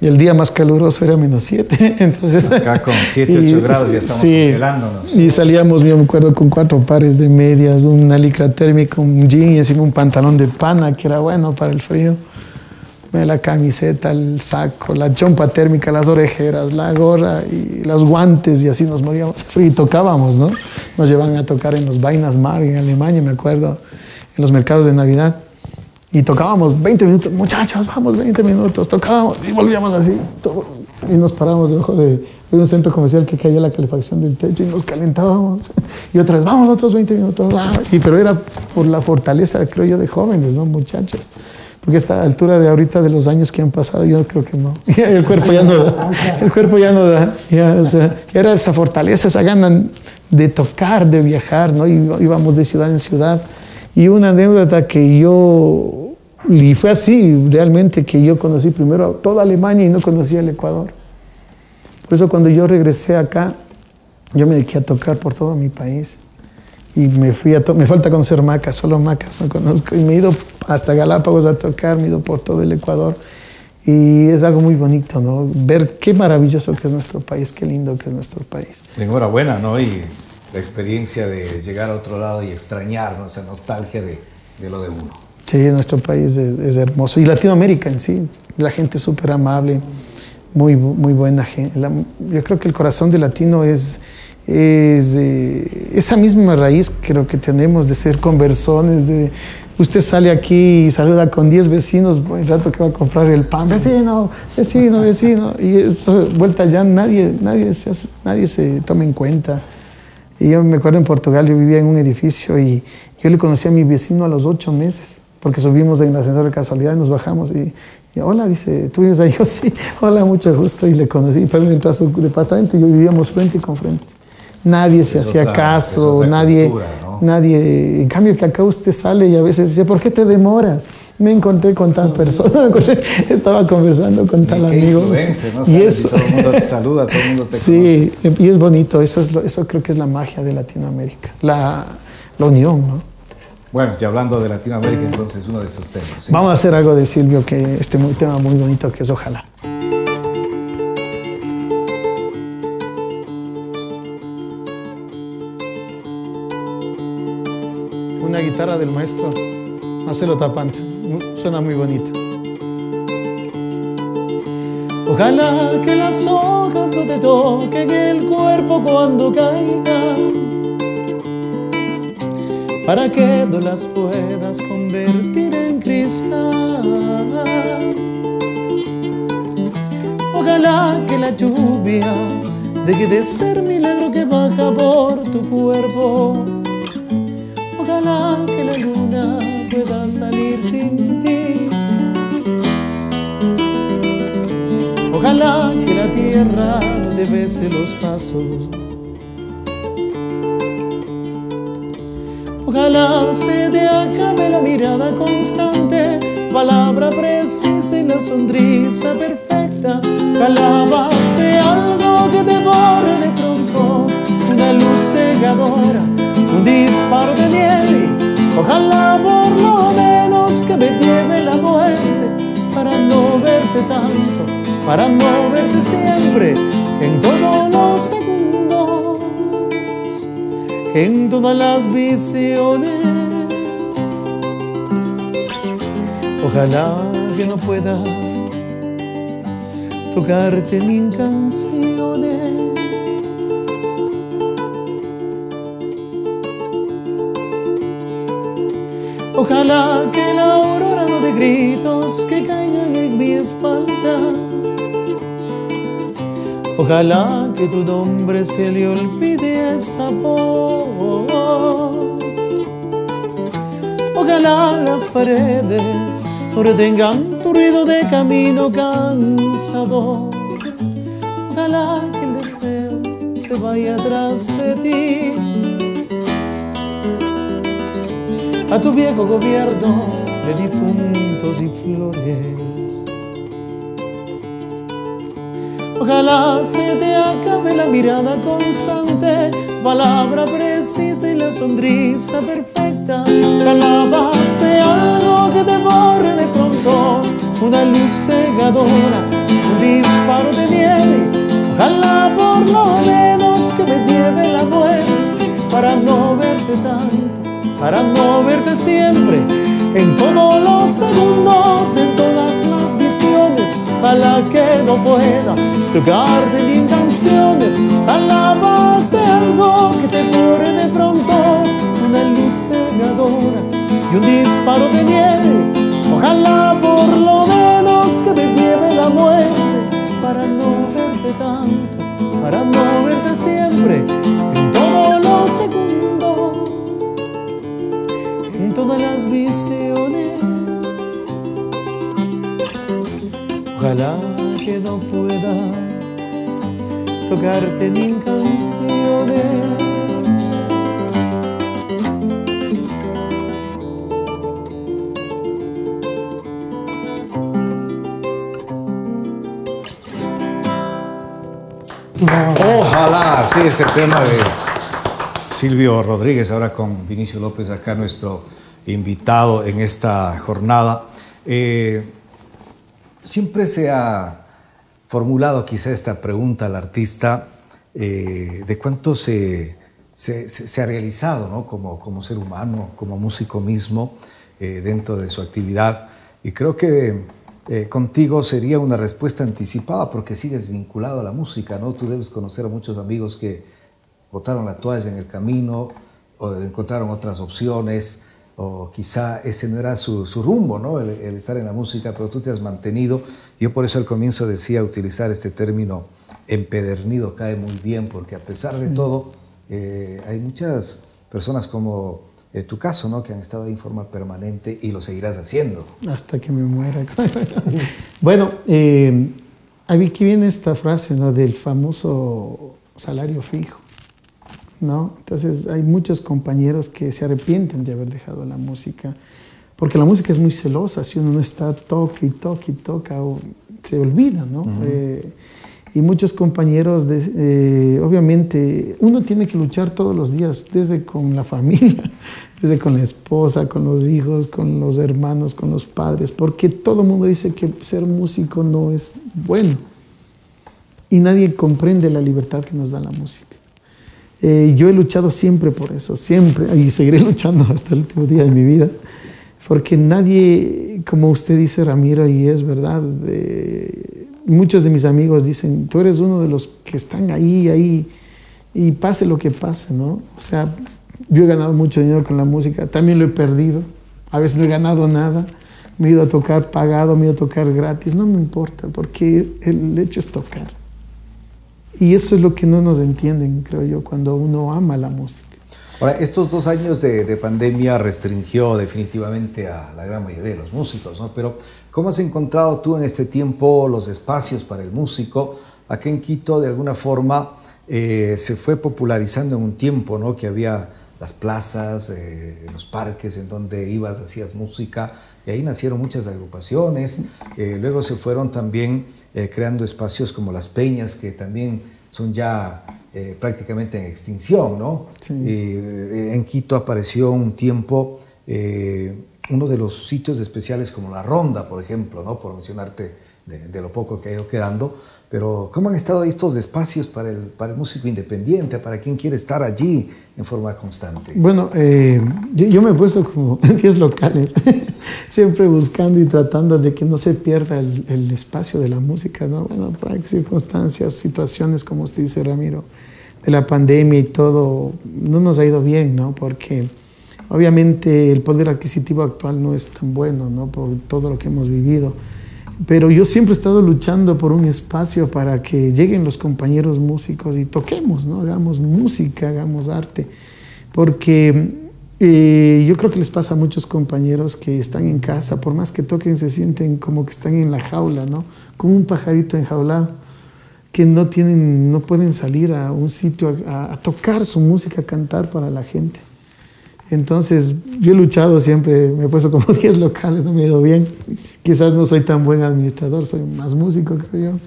y el día más caluroso era menos 7. Entonces, Acá con 7, 8 y- grados ya estamos sí. congelándonos. Y salíamos, yo me acuerdo, con cuatro pares de medias, una licra térmica, un jean y encima un pantalón de pana, que era bueno para el frío. la camiseta, el saco, la chompa térmica, las orejeras, la gorra y los guantes y así nos moríamos. Y tocábamos, ¿no? Nos llevaban a tocar en los Weihnachtsmarkt en Alemania, me acuerdo, en los mercados de Navidad. Y tocábamos 20 minutos, muchachos, vamos, 20 minutos, tocábamos y volvíamos así. y nos parábamos debajo de un centro comercial que caía la calefacción del techo y nos calentábamos. Y otra vez, vamos, otros 20 minutos. Y, pero era por la fortaleza, creo yo, de jóvenes, ¿no? Muchachos. Porque a esta altura de ahorita de los años que han pasado, yo creo que no. el cuerpo ya no da. El cuerpo ya no da. Ya, o sea, era esa fortaleza, esa gana de tocar, de viajar, ¿no? íbamos de ciudad en ciudad. Y una anécdota que yo, y fue así realmente, que yo conocí primero toda Alemania y no conocía el Ecuador. Por eso cuando yo regresé acá, yo me dediqué a tocar por todo mi país y me fui a me falta conocer Macas, solo Macas no conozco y me he ido hasta Galápagos a tocar, me he ido por todo el Ecuador y es algo muy bonito, ¿no? Ver qué maravilloso que es nuestro país, qué lindo que es nuestro país. Enhorabuena, ¿no? Y la experiencia de llegar a otro lado y extrañar, ¿no? Esa nostalgia de, de lo de uno. Sí, nuestro país es, es, hermoso y Latinoamérica en sí, la gente es súper amable, muy, muy buena gente. yo creo que el corazón de latino es es esa misma raíz creo que tenemos de ser conversones, de usted sale aquí y saluda con 10 vecinos, el rato que va a comprar el pan, vecino, vecino, vecino, y eso, vuelta ya nadie, nadie, se nadie se toma en cuenta. Y yo me acuerdo en Portugal, yo vivía en un edificio y yo le conocí a mi vecino a los ocho meses, porque subimos en el ascensor de casualidad y nos bajamos y, hola, dice, ¿tú vives ahí? Yo sí, hola, mucho gusto, y le conocí, pero él entró a su departamento y yo vivíamos frente con frente nadie se hacía caso, nadie, nadie. En cambio que acá usted sale y a veces dice, ¿por qué te demoras? Me encontré con tal persona, estaba conversando con tal amigo. y eso, todo el mundo te saluda, todo el mundo te Sí, y es bonito, eso, es eso creo que es la magia de Latinoamérica, la, la unión, ¿no? Bueno, ya hablando de Latinoamérica, entonces uno de esos temas. Vamos a hacer algo de Silvio, que este muy, tema muy bonito que es Ojalá. Guitarra del maestro Marcelo Tapante. Suena muy bonita. Ojalá que las hojas no te toquen el cuerpo cuando caigan, para que no las puedas convertir en cristal. Ojalá que la lluvia deje de ser milagro que baja por tu cuerpo luna pueda salir sin ti. Ojalá que la tierra te bese los pasos. Ojalá se te acabe la mirada constante, palabra precisa y la sonrisa perfecta. Ojalá sea algo que te borre de pronto, una luz cegadora un disparo de nieve. Ojalá por lo menos que me lleve la muerte para no verte tanto, para no verte siempre en todos los segundos, en todas las visiones. Ojalá que no pueda tocarte mis canciones Ojalá que la aurora no de gritos que caigan en mi espalda. Ojalá que tu nombre se le olvide esa voz. Ojalá las paredes no retengan tu ruido de camino cansado. Ojalá que el deseo se vaya atrás de ti a tu viejo gobierno de difuntos y flores. Ojalá se te acabe la mirada constante, palabra precisa y la sonrisa perfecta. Ojalá sea algo que te borre de pronto, una luz cegadora, un disparo de nieve. Ojalá por lo menos que me lleve la muerte para no verte tanto para no verte siempre. En todos los segundos, en todas las ojalá que no pueda tocarte ni en canciones, la base algo que te corre de pronto, una luz cegadora y un disparo de nieve, ojalá por lo menos que me lleve la muerte para no verte tanto, para no verte siempre Ojalá que no pueda tocarte ni en canciones. Ojalá, sí, este tema de Silvio Rodríguez, ahora con Vinicio López, acá nuestro invitado en esta jornada. Eh, siempre se ha formulado quizá esta pregunta al artista eh, de cuánto se, se, ha realizado ¿no? como, como, ser humano, como músico mismo, eh, dentro de su actividad. Y creo que eh, contigo sería una respuesta anticipada porque sigues vinculado a la música, ¿no? Tú debes conocer a muchos amigos que botaron la toalla en el camino o encontraron otras opciones o quizá ese no era su, rumbo, ¿no? El, estar en la música, pero tú te has mantenido. Yo por eso al comienzo decía utilizar este término empedernido cae muy bien porque a pesar de todo eh, hay muchas personas como eh, tu caso, ¿no? que han estado ahí en forma permanente y lo seguirás haciendo. Hasta que me muera. bueno, eh, aquí viene esta frase ¿no? del famoso salario fijo. ¿No? Entonces hay muchos compañeros que se arrepienten de haber dejado la música, porque la música es muy celosa, si uno no está toque y toque y toca, o se olvida, ¿no? y muchos compañeros, eh, obviamente, uno tiene que luchar todos los días, desde con la familia, desde con la esposa, con los hijos, con los hermanos, con los padres, porque todo el mundo dice que ser músico no es bueno. Y nadie comprende la libertad que nos da la música. Eh, yo he luchado siempre por eso, siempre, y seguiré luchando hasta el último día de mi vida, porque nadie, como usted dice, Ramiro, y es verdad, muchos de mis amigos dicen, tú eres uno de los que están ahí, ahí, y pase lo que pase, ¿no? O sea, yo he ganado mucho dinero con la música, también lo he perdido, a veces no he ganado nada, me he ido a tocar pagado, me he ido a tocar gratis, no me importa, porque el hecho es tocar. Y eso es lo que no nos entienden, creo yo, cuando uno ama la música. Ahora, estos dos años de, de pandemia restringió definitivamente a la gran mayoría de los músicos, ¿no? Pero ¿Cómo has encontrado tú en este tiempo los espacios para el músico? Aquí en Quito, de alguna forma, eh, se fue popularizando en un tiempo, ¿no? Que había las plazas, eh, los parques en donde ibas, hacías música, y ahí nacieron muchas agrupaciones. Eh, luego se fueron también creando espacios como las peñas, que también son ya prácticamente en extinción, ¿no? en Quito apareció un tiempo uno de los sitios especiales como la Ronda, por ejemplo, ¿no? por mencionarte de, lo poco que ha ido quedando, pero ¿cómo han estado estos espacios para el, para el músico independiente, para quien quiere estar allí en forma constante? Bueno, eh, yo, me he puesto como 10 locales, siempre buscando y tratando de que no se pierda el, el espacio de la música, ¿no? Bueno, para circunstancias, situaciones, como usted dice, Ramiro, de la pandemia y todo, no nos ha ido bien, ¿no? Porque Obviamente el poder adquisitivo actual no es tan bueno, ¿no? Por todo lo que hemos vivido. Pero yo siempre he estado luchando por un espacio para que lleguen los compañeros músicos y toquemos, ¿no? Hagamos música, hagamos arte. Porque eh, yo creo que les pasa a muchos compañeros que están en casa, por más que toquen, se sienten como que están en la jaula, ¿no? Como un pajarito enjaulado, que no, tienen, no pueden salir a un sitio a tocar su música, a cantar para la gente. Entonces, yo he luchado siempre, me he puesto como 10 locales, no me ha ido bien. Quizás no soy tan buen administrador, soy más músico, creo yo.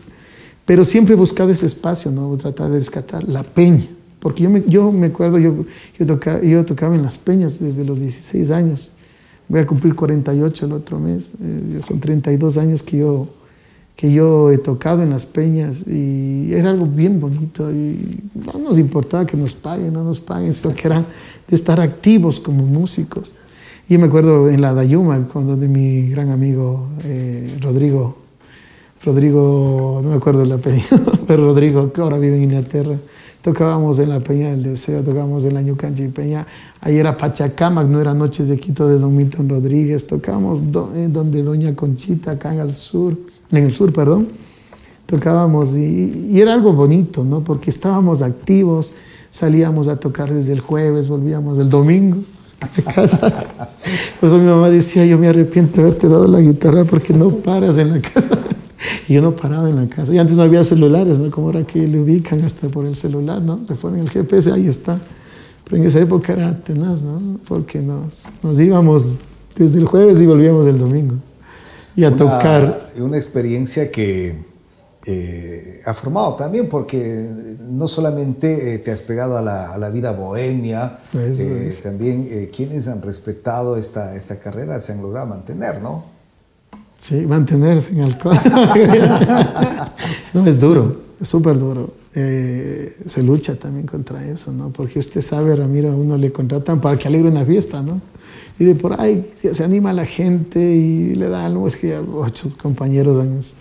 Pero siempre he buscado ese espacio, ¿no? Tratar de rescatar la peña. Porque yo me, yo me acuerdo, yo, yo, tocaba, en las peñas desde los 16 años. Voy a cumplir 48 el otro mes. Eh, son 32 años que yo que yo he tocado en las peñas y era algo bien bonito y no nos importaba que nos paguen, no nos paguen, sino que era de estar activos como músicos. Y me acuerdo en la Dayuma, cuando de mi gran amigo eh, Rodrigo Rodrigo, no me acuerdo el apellido, pero Rodrigo, que ahora vive en Inglaterra. Tocábamos en la Peña del Deseo, tocábamos en la Ñucanchi Peña. Ahí era Pachacamac, no era Noches de Quito de Don Milton Rodríguez. Tocábamos eh, donde Doña Conchita, acá en el sur, en el sur, perdón. Tocábamos y, y era algo bonito, ¿no? Porque estábamos activos, salíamos a tocar desde el jueves, volvíamos el domingo a casa. Por eso mi mamá decía, yo me arrepiento de haberte dado la guitarra porque no paras en la casa. Y yo no paraba en la casa. Y antes no había celulares, ¿no? Como ahora que le ubican hasta por el celular, ¿no? Le ponen el GPS, ahí está. Pero en esa época era tenaz, ¿no? Porque nos, nos íbamos desde el jueves y volvíamos el domingo. Y a Una- tocar. Una experiencia que eh, ha formado también, porque no solamente eh, te has pegado a la, a la vida bohemia, eh, también quienes han respetado esta, esta carrera se han logrado mantener, ¿no? Sí, mantenerse en alcohol. no, es duro, es súper duro. Eh, se lucha también contra eso, ¿no? Porque usted sabe, Ramiro, a uno le contratan para que alegre una fiesta, ¿no? Y de por ahí se anima a la gente y le dan algo, es que ya ocho compañeros años.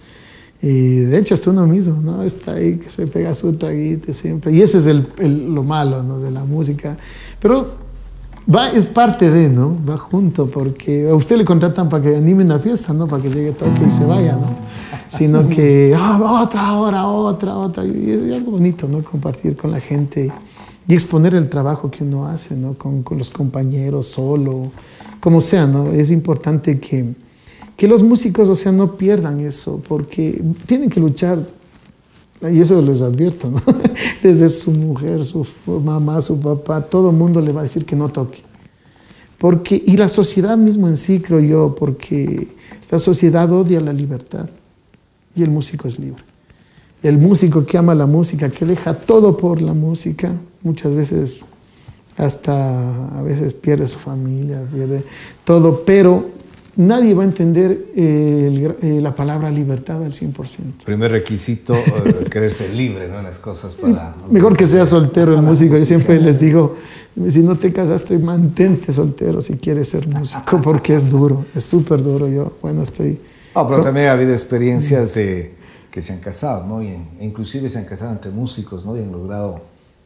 Y de hecho, hasta uno mismo, ¿no? Está ahí que se pega su traguito siempre. Y ese es el, el- lo malo, ¿no? De la música. Pero va, es parte de, ¿no? Va junto, porque a usted le contratan para que anime una fiesta, ¿no? Para que llegue toque y se vaya, ¿no? Sino que, ah, otra hora, otra, otra. Y es algo bonito, ¿no? Compartir con la gente y exponer el trabajo que uno hace, ¿no? Con, con los compañeros, solo, como sea, ¿no? Es importante que, que los músicos, o sea, no pierdan eso, porque tienen que luchar y eso les advierto. Desde su mujer, su mamá, su papá, todo el mundo le va a decir que no toque. Porque, y la sociedad mismo en sí, creo yo, porque la sociedad odia la libertad y el músico es libre. El músico que ama la música, que deja todo por la música, muchas veces hasta a veces pierde su familia, pierde todo, pero nadie va a entender eh, el eh, la palabra libertad al 100%. Primer requisito, eh, querer ser libre, ¿no? En las cosas para... Mejor que sea soltero el músico. Yo siempre les digo, si no te casaste, mantente soltero si quieres ser músico, porque es duro, es súper duro. Yo, bueno, estoy... Ah, pero también ha habido experiencias de que se han casado, ¿no? Y en- e inclusive se han casado entre músicos, ¿no? Y han logrado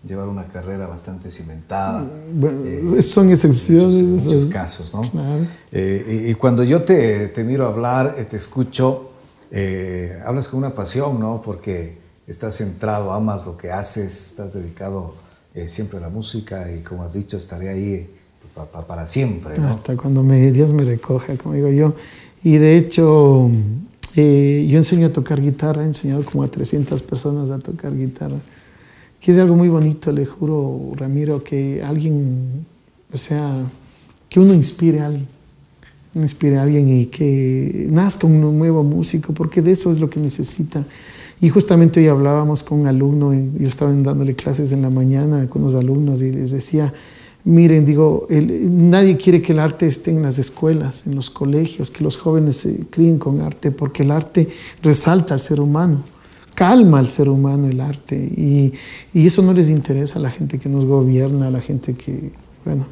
llevar una carrera bastante cimentada. Bueno, Eh, son excepciones. En muchos, en muchos casos, ¿no? Claro. Eh, y, y cuando yo te, te miro hablar, eh, te escucho, eh, hablas con una pasión, ¿no? Porque estás centrado, amas lo que haces, estás dedicado eh, siempre a la música y como has dicho, estaré ahí pa- pa- para siempre, ¿no? Hasta cuando me, Dios me recoja, como digo yo. Y de hecho, eh, yo enseño a tocar guitarra, he enseñado como a 300 personas a tocar guitarra. Que es algo muy bonito, le juro, Ramiro, que alguien, o sea, que uno inspire a alguien. Inspire a alguien y que nazca un nuevo músico, porque de eso es lo que necesita. Y justamente hoy hablábamos con un alumno, yo estaba dándole clases en la mañana con los alumnos y les decía, miren, digo, el- nadie quiere que el arte esté en las escuelas, en los colegios, que los jóvenes se críen con arte, porque el arte resalta al ser humano, calma al ser humano el arte, y, y eso no les interesa a la gente que nos gobierna, a la gente que, bueno,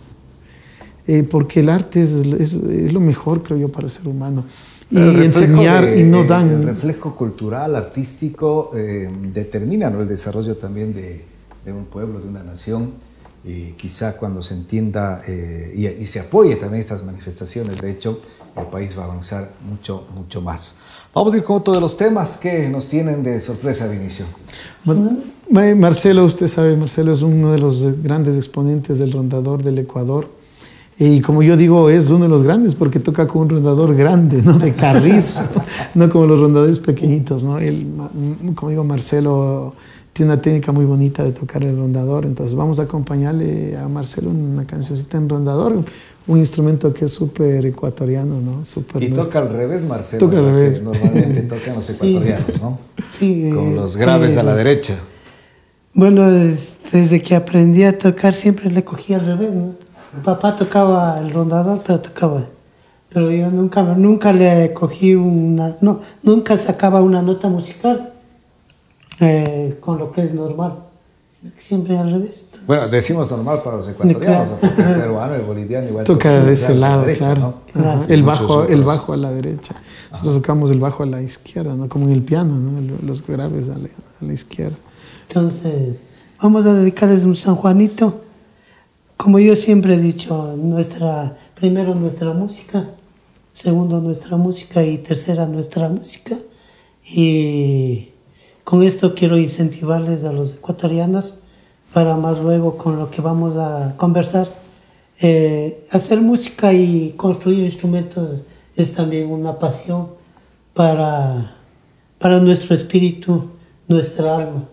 eh, porque el arte es, es- es lo mejor, creo yo, para el ser humano. Y El enseñar de- y no El dan... reflejo cultural, artístico, eh, determina ¿no? el desarrollo también de, de un pueblo, de una nación. Y quizá cuando se entienda eh, y, y se apoye también estas manifestaciones, de hecho, el país va a avanzar mucho, mucho más. Vamos a ir con otro de los temas que nos tienen de sorpresa, Vinicio. Marcelo, usted sabe, Marcelo es uno de los grandes exponentes del rondador del Ecuador. Y como yo digo, es uno de los grandes porque toca con un rondador grande, ¿no? De carrizo, no como los rondadores pequeñitos, ¿no? Él, como digo, Marcelo tiene una técnica muy bonita de tocar el rondador. Entonces vamos a acompañarle a Marcelo una cancioncita en rondador, un instrumento que es súper ecuatoriano, ¿no? Súper Y nuestro. toca al revés, Marcelo. Toca al revés. Normalmente tocan los ecuatorianos, ¿no? Sí, Con los graves eh, a la derecha. Bueno, des- desde que aprendí a tocar siempre le cogía al revés. ¿no? Papá tocaba el rondador, pero tocaba. Pero yo nunca, nunca le cogí una... No, nunca sacaba una nota musical eh, con lo que es normal. Siempre al revés. Entonces, Bueno, decimos normal para los ecuatorianos, Claro. porque el peruano, el boliviano igual Toca de ese a la lado, derecha, claro. ¿no? Y El bajo, el bajo a la derecha. Nosotros tocamos el bajo a la izquierda, ¿no? Como en el piano, ¿no? Los graves a la, izquierda. Entonces, vamos a dedicarles un San Juanito. Como yo siempre he dicho, nuestra, primero nuestra música, segundo nuestra música y tercera nuestra música. Y con esto quiero incentivarles a los ecuatorianos para más luego con lo que vamos a conversar. Eh, hacer música y construir instrumentos es también una pasión para, para nuestro espíritu, nuestra alma,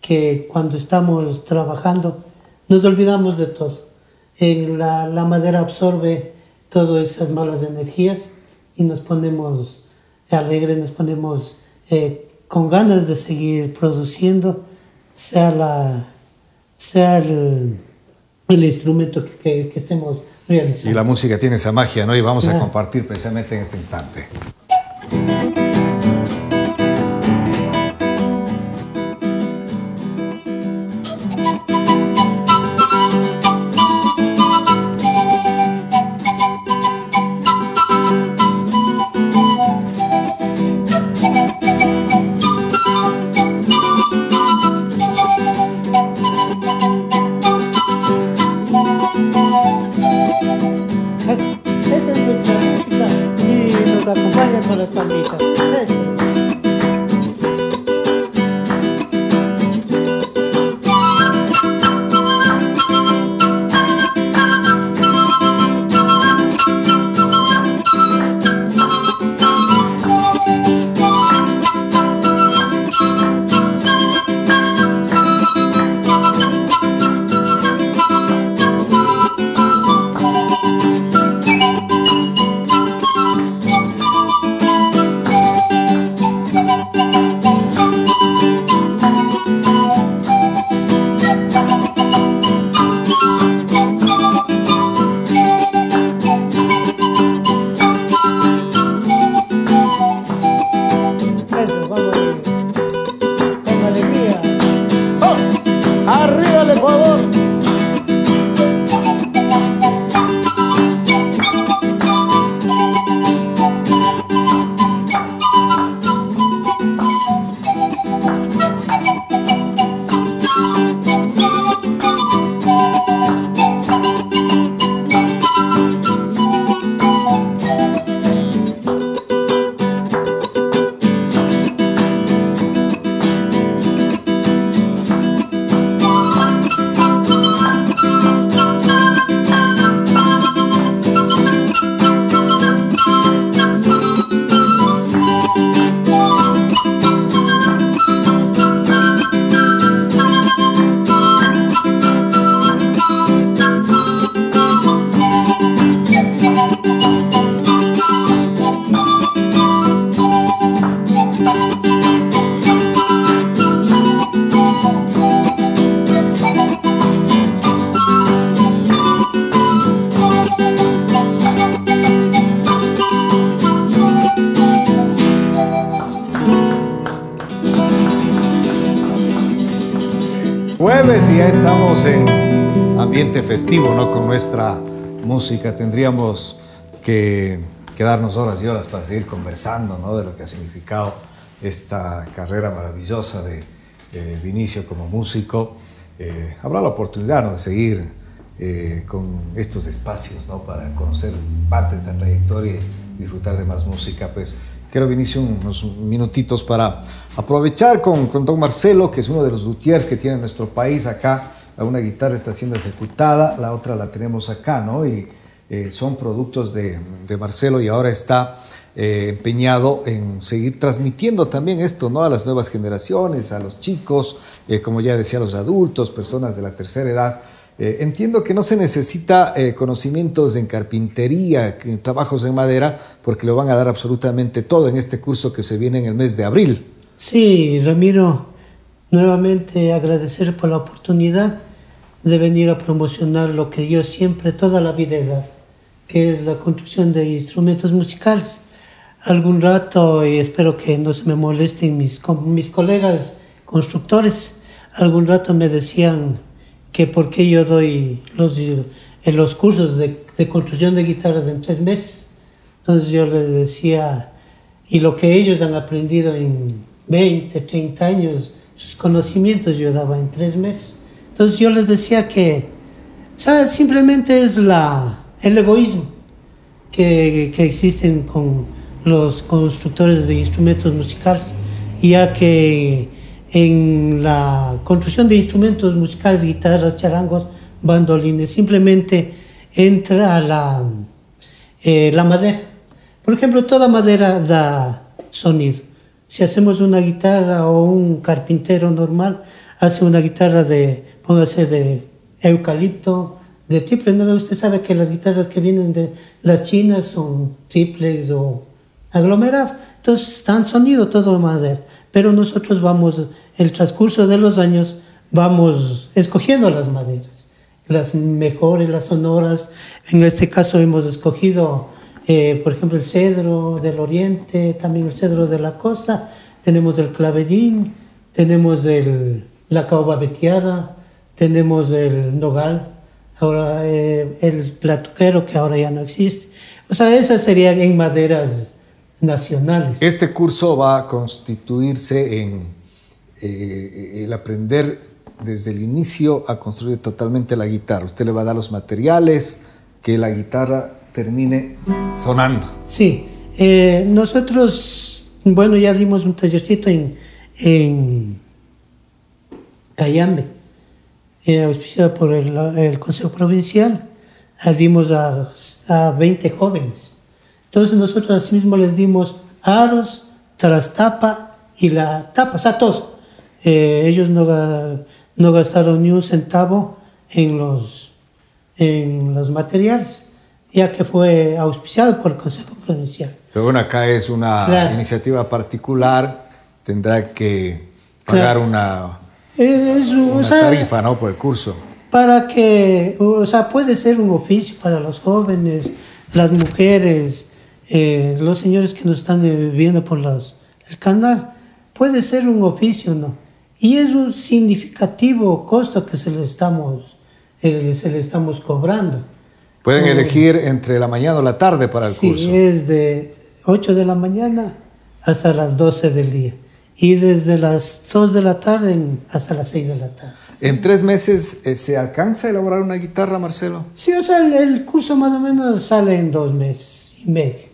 que cuando estamos trabajando nos olvidamos de todo. En la, madera absorbe todas esas malas energías y nos ponemos alegres, nos ponemos eh, con ganas de seguir produciendo, sea, la, sea el, el instrumento que, que, estemos realizando. Y la música tiene esa magia, ¿no? Y vamos a compartir precisamente en este instante. Vamos las. Festivo, ¿no? Con nuestra música tendríamos que quedarnos horas y horas para seguir conversando, ¿no? De lo que ha significado esta carrera maravillosa de, Vinicio como músico. Eh, habrá la oportunidad de seguir eh, con estos espacios, ¿no? Para conocer parte de esta trayectoria y disfrutar de más música, pues quiero Vinicio unos minutitos para aprovechar con, con don Marcelo, que es uno de los luthiers que tiene nuestro país acá una guitarra está siendo ejecutada, la otra la tenemos acá, ¿no? Y eh, son productos de, Marcelo y ahora está eh, empeñado en seguir transmitiendo también esto, ¿no? A las nuevas generaciones, a los chicos, eh, como ya decía, a los adultos, personas de la tercera edad. entiendo que no se necesita conocimientos en carpintería, trabajos en madera, porque lo van a dar absolutamente todo en este curso que se viene en el mes de abril. Sí, Ramiro, nuevamente agradecer por la oportunidad de venir a promocionar lo que yo siempre, toda la vida he dado, que es la construcción de instrumentos musicales. Algún rato, y espero que no se me molesten mis, mis colegas constructores, algún rato me decían que por qué yo doy los, los cursos de, de construcción de guitarras en tres meses. Entonces yo les decía, y lo que ellos han aprendido en 20, 30 años, sus conocimientos yo daba en tres meses. Entonces yo les decía que. Simplemente es la, el egoísmo que, que existen con los constructores de instrumentos musicales, ya que en la construcción de instrumentos musicales, guitarras, charangos, bandolines, simplemente entra la, eh, la madera. Por ejemplo, toda madera da sonido. Si hacemos una guitarra o un carpintero normal hace una guitarra de, póngase, de eucalipto, de triple. ¿no? Usted sabe que las guitarras que vienen de las chinas son triples o aglomerados. Entonces, dan sonido todo madera. Pero nosotros vamos, el transcurso de los años, vamos escogiendo las maderas, las mejores, las sonoras. En este caso hemos escogido eh, por ejemplo, el cedro del oriente, también el cedro de la costa, tenemos el clavellín, tenemos el, la caoba veteada, tenemos el nogal, ahora eh, el platuquero que ahora ya no existe. O sea, esas serían en maderas nacionales. Este curso va a constituirse en eh, el aprender desde el inicio a construir totalmente la guitarra. Usted le va a dar los materiales, que la guitarra termine sonando. Sí, eh, nosotros, bueno, ya dimos un tallercito en, Cayambe, eh, auspiciado por el, Consejo Provincial, dimos a, a 20 jóvenes. Entonces nosotros asimismo les dimos aros, trastapa y la tapa, o sea, todo. Eh, ellos no, no gastaron ni un centavo en los, en los materiales ya que fue auspiciado por el Consejo Provincial. Pero bueno, acá es una iniciativa particular, tendrá que pagar una, tarifa ¿no? por el curso. Para que, o sea, puede ser un oficio para los jóvenes, las mujeres, eh, los señores que nos están viendo por los, el canal, puede ser un oficio, ¿no? Y es un significativo costo que se le estamos, eh, se le estamos cobrando. Pueden elegir entre la mañana o la tarde para el curso. Sí, es de 8 de la mañana hasta las 12 del día. Y desde las 2 de la tarde hasta las 6 de la tarde. ¿En tres meses eh, se alcanza a elaborar una guitarra, Marcelo? Sí, o sea, el, curso más o menos sale en dos meses y medio.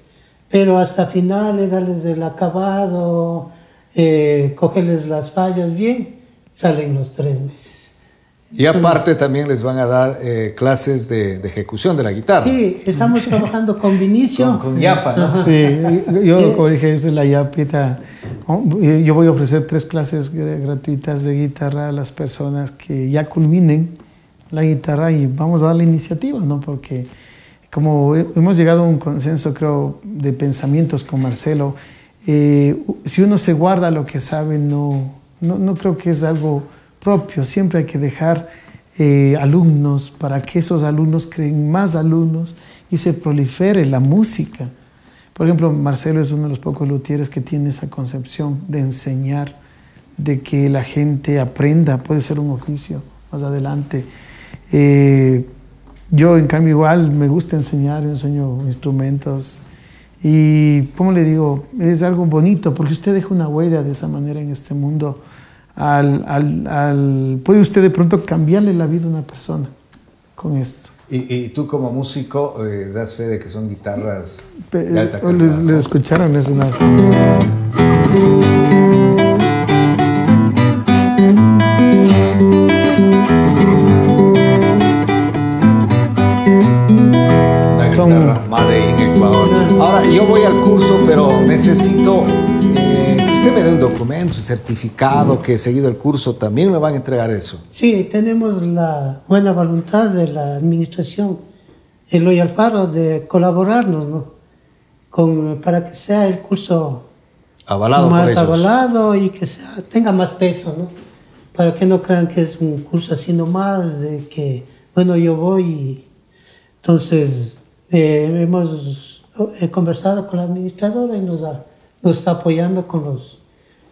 Pero hasta finales, darles el acabado, eh, cogerles las fallas bien, salen los tres meses. Y aparte también les van a dar eh, clases de, ejecución de la guitarra. Sí, estamos trabajando con Vinicio. Con, Yapa, ¿no? Sí, yo como dije, es la Yapita. Oh, yo voy a ofrecer tres clases gratuitas de guitarra a las personas que ya culminen la guitarra y vamos a dar la iniciativa, ¿no? Porque como hemos llegado a un consenso, creo, de pensamientos con Marcelo, eh, si uno se guarda lo que sabe, no, no, no creo que es algo propio. Siempre hay que dejar eh, alumnos para que esos alumnos creen más alumnos y se prolifere la música. Por ejemplo, Marcelo es uno de los pocos luthieres que tiene esa concepción de enseñar, de que la gente aprenda, puede ser un oficio más adelante. Eh, yo, en cambio, igual me gusta enseñar, enseño instrumentos. Y, como le digo, es algo bonito porque usted deja una huella de esa manera en este mundo al, al, al, puede usted de pronto cambiarle la vida a una persona con esto. Y, y tú como músico eh, das fe de que son guitarras de alta calidad, les, escucharon, es una... Guitarra Made in Ecuador. Ahora, yo voy al curso, pero necesito un documento, certificado que he seguido el curso, también me van a entregar eso. Sí, tenemos la buena voluntad de la administración, Eloy Alfaro, de colaborarnos, ¿no? Con, para que sea el curso avalado más avalado y que sea, tenga más peso, ¿no? Para que no crean que es un curso así nomás, de que, bueno, yo voy y... Entonces, eh, hemos conversado con la administradora y nos ha nos está apoyando con los,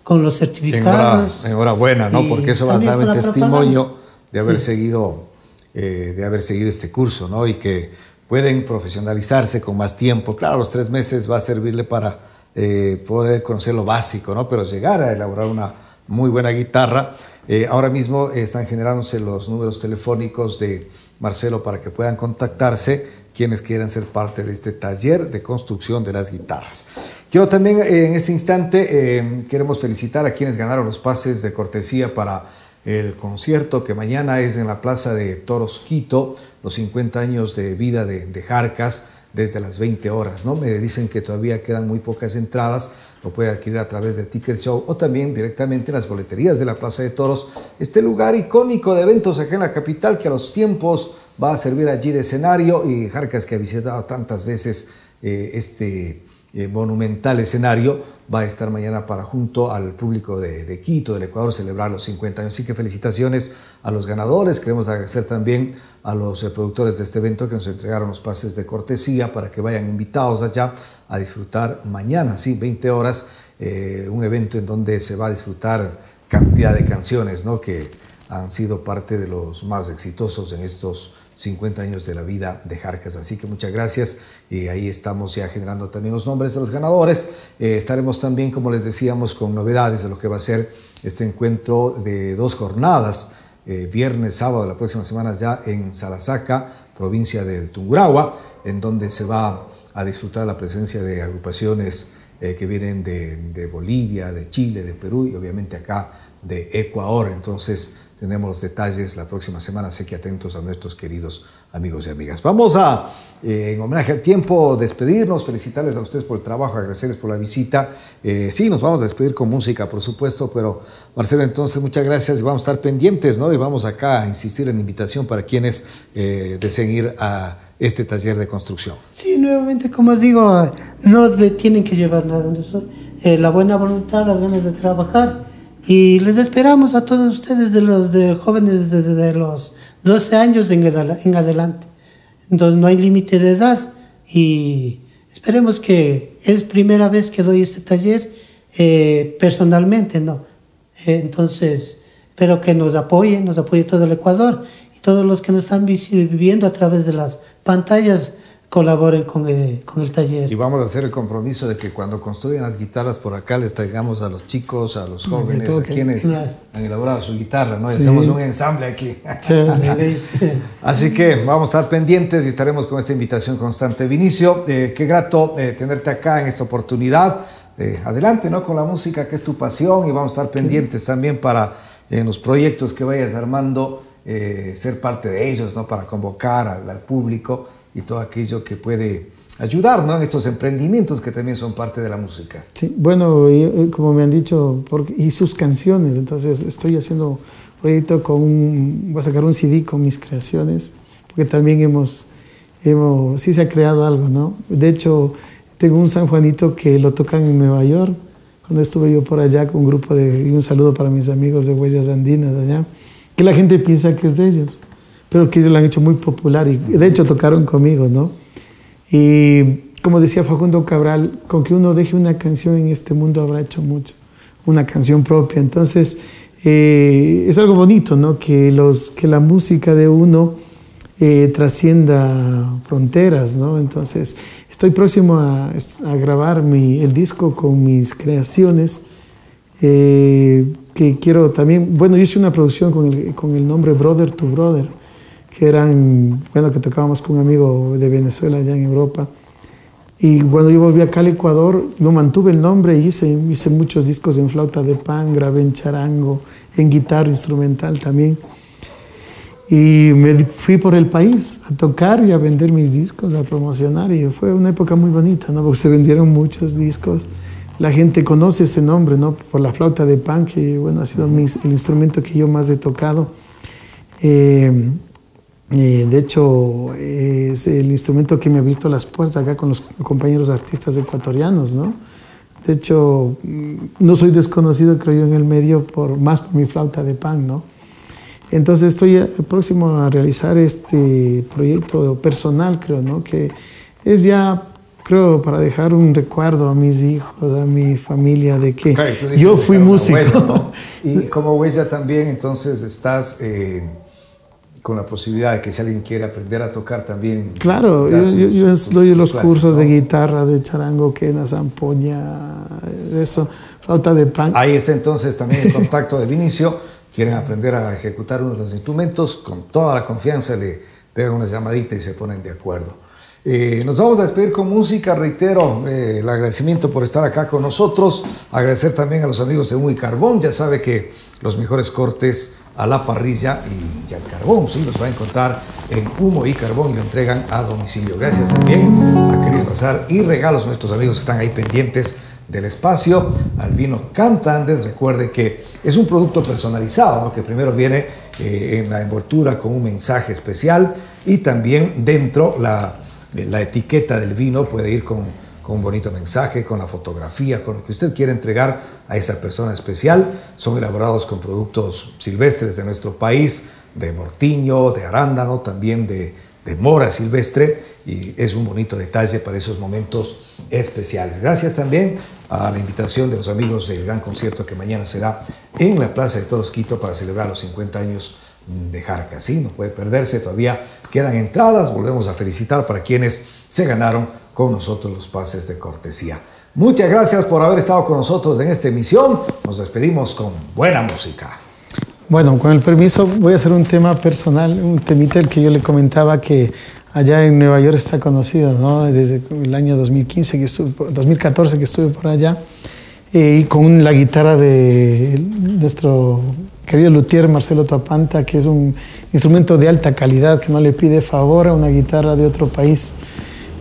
con los certificados. Enhorabuena, ¿no? Porque eso va a dar un testimonio de haber seguido, eh, de haber seguido este curso, ¿no? Y que pueden profesionalizarse con más tiempo. Claro, los tres meses va a servirle para eh, poder conocer lo básico, ¿no? Pero llegar a elaborar una muy buena guitarra. Eh, ahora mismo están generándose los números telefónicos de Marcelo para que puedan contactarse quienes quieran ser parte de este taller de construcción de las guitarras. Quiero también en este instante, queremos felicitar a quienes ganaron los pases de cortesía para el concierto que mañana es en la Plaza de Toros Quito, los 50 años de vida de, de Jarcas desde las 20 horas. ¿no? Me dicen que todavía quedan muy pocas entradas, lo puede adquirir a través de Ticket Show o también directamente en las boleterías de la Plaza de Toros, este lugar icónico de eventos acá en la capital que a los tiempos va a servir allí de escenario y Jarcas que ha visitado tantas veces eh, este eh, monumental escenario va a estar mañana para junto al público de, de, Quito, del Ecuador, celebrar los 50 años. Así que felicitaciones a los ganadores. Queremos agradecer también a los eh, productores de este evento que nos entregaron los pases de cortesía para que vayan invitados allá a disfrutar mañana, sí, 20 horas, eh, un evento en donde se va a disfrutar cantidad de canciones, ¿no? Que han sido parte de los más exitosos en estos 50 años de la vida de Jarcas. Así que muchas gracias y ahí estamos ya generando también los nombres de los ganadores. Eh, estaremos también, como les decíamos, con novedades de lo que va a ser este encuentro de dos jornadas eh, viernes, sábado la próxima semana ya en Salasaca, provincia del Tungurahua, en donde se va a disfrutar la presencia de agrupaciones eh, que vienen de, Bolivia, de Chile, de Perú y obviamente acá de Ecuador. Entonces tenemos los detalles la próxima semana, así que atentos a nuestros queridos amigos y amigas. Vamos a, eh, en homenaje al tiempo, despedirnos, felicitarles a ustedes por el trabajo, agradecerles por la visita. Eh, sí, nos vamos a despedir con música, por supuesto, pero Marcelo, entonces muchas gracias y vamos a estar pendientes, ¿no? Y vamos acá a insistir en invitación para quienes deseen ir a este taller de construcción. Sí, nuevamente, como digo, no tienen que llevar nada, eh, la buena voluntad, las ganas de trabajar. Y les esperamos a todos ustedes, de los de jóvenes desde los 12 años en, en adelante. Entonces no hay límite de edad y esperemos que es primera vez que doy este taller eh, personalmente, ¿no? Eh, entonces, espero que nos apoyen, nos apoye todo el Ecuador todos los que nos están viviendo a través de las pantallas colaboren con el, eh, con el taller. Y vamos a hacer el compromiso de que cuando construyan las guitarras por acá les traigamos a los chicos, a los jóvenes, a quienes han elaborado su guitarra, ¿no? hacemos un ensamble aquí. Así que vamos a estar pendientes y estaremos con esta invitación constante. Vinicio, eh, qué grato eh, tenerte acá en esta oportunidad. adelante, ¿no? Con la música que es tu pasión y vamos a estar pendientes también para los proyectos que vayas armando, ser parte de ellos, ¿no? Para convocar al, al público y todo aquello que puede ayudar ¿no? en estos emprendimientos que también son parte de la música. Sí, bueno, y, como me han dicho, y sus canciones, entonces estoy haciendo un proyecto con, un, voy a sacar un CD con mis creaciones, porque también hemos, hemos, sí se ha creado algo, ¿no? De hecho, tengo un San Juanito que lo tocan en Nueva York, cuando estuve yo por allá con un grupo de, y un saludo para mis amigos de Huellas Andinas allá, que la gente piensa que es de ellos pero que ellos lo han hecho muy popular y de hecho tocaron conmigo, ¿no? Y como decía Facundo Cabral, con que uno deje una canción en este mundo habrá hecho mucho, una canción propia. Entonces, eh, es algo bonito, ¿no? Que, los, que la música de uno eh, trascienda fronteras, ¿no? Entonces, estoy próximo a, a grabar mi, el disco con mis creaciones. Eh, que quiero también, bueno, yo hice una producción con el, con el nombre Brother to Brother que eran, bueno, que tocábamos con un amigo de Venezuela allá en Europa. Y cuando yo volví acá al Ecuador, yo mantuve el nombre y hice, hice muchos discos en flauta de pan, grabé en charango, en guitarra instrumental también. Y me fui por el país a tocar y a vender mis discos, a promocionar. Y fue una época muy bonita, ¿no? Porque se vendieron muchos discos. La gente conoce ese nombre, ¿no? Por la flauta de pan, que, bueno, ha sido el instrumento que yo más he tocado. Eh, de hecho, es el instrumento que me ha abierto las puertas acá con los compañeros artistas ecuatorianos, ¿no? De hecho, mm, no soy desconocido, creo yo, en el medio, por, más por mi flauta de pan, ¿no? Entonces estoy eh, próximo a realizar este proyecto personal, creo, ¿no? Que es ya, creo, para dejar un recuerdo a mis hijos, a mi familia, de que yo fui músico. Y como huella también, entonces estás... Eh con la posibilidad de que si alguien quiere aprender a tocar también. Claro, yo, doy los cursos de guitarra, de charango, quena, zampoña, eso, flauta de pan. Ahí está entonces también el contacto de Vinicio. Quieren aprender a ejecutar uno de los instrumentos, con toda la confianza le pegan una llamadita y se ponen de acuerdo. Eh, nos vamos a despedir con música, reitero eh, el agradecimiento por estar acá con nosotros, agradecer también a los amigos de Muy Carbón, ya sabe que los mejores cortes a la parrilla y ya el carbón, sí, los va a encontrar en humo y carbón y lo entregan a domicilio. Gracias también a Cris Bazar y regalos nuestros amigos están ahí pendientes del espacio. Al vino Cantandes, recuerde que es un producto personalizado, que primero viene eh, en la envoltura con un mensaje especial y también dentro la, la etiqueta del vino puede ir con un bonito mensaje, con la fotografía, con lo que usted quiere entregar a esa persona especial. Son elaborados con productos silvestres de nuestro país, de mortiño, de arándano, también de, mora silvestre y es un bonito detalle para esos momentos especiales. Gracias también a la invitación de los amigos del gran concierto que mañana se da en la Plaza de Toros Quito para celebrar los 50 años de Jarca. Sí, no puede perderse, todavía quedan entradas, volvemos a felicitar para quienes se ganaron con nosotros los pases de cortesía. Muchas gracias por haber estado con nosotros en esta emisión. Nos despedimos con buena música. Bueno, con el permiso voy a hacer un tema personal, un temita el que yo le comentaba que allá en Nueva York está conocido, ¿no? Desde el año 2015 que estuve, 2014 que estuve por allá eh, y con la guitarra de nuestro querido luthier Marcelo Tapanta, que es un instrumento de alta calidad que no le pide favor a una guitarra de otro país.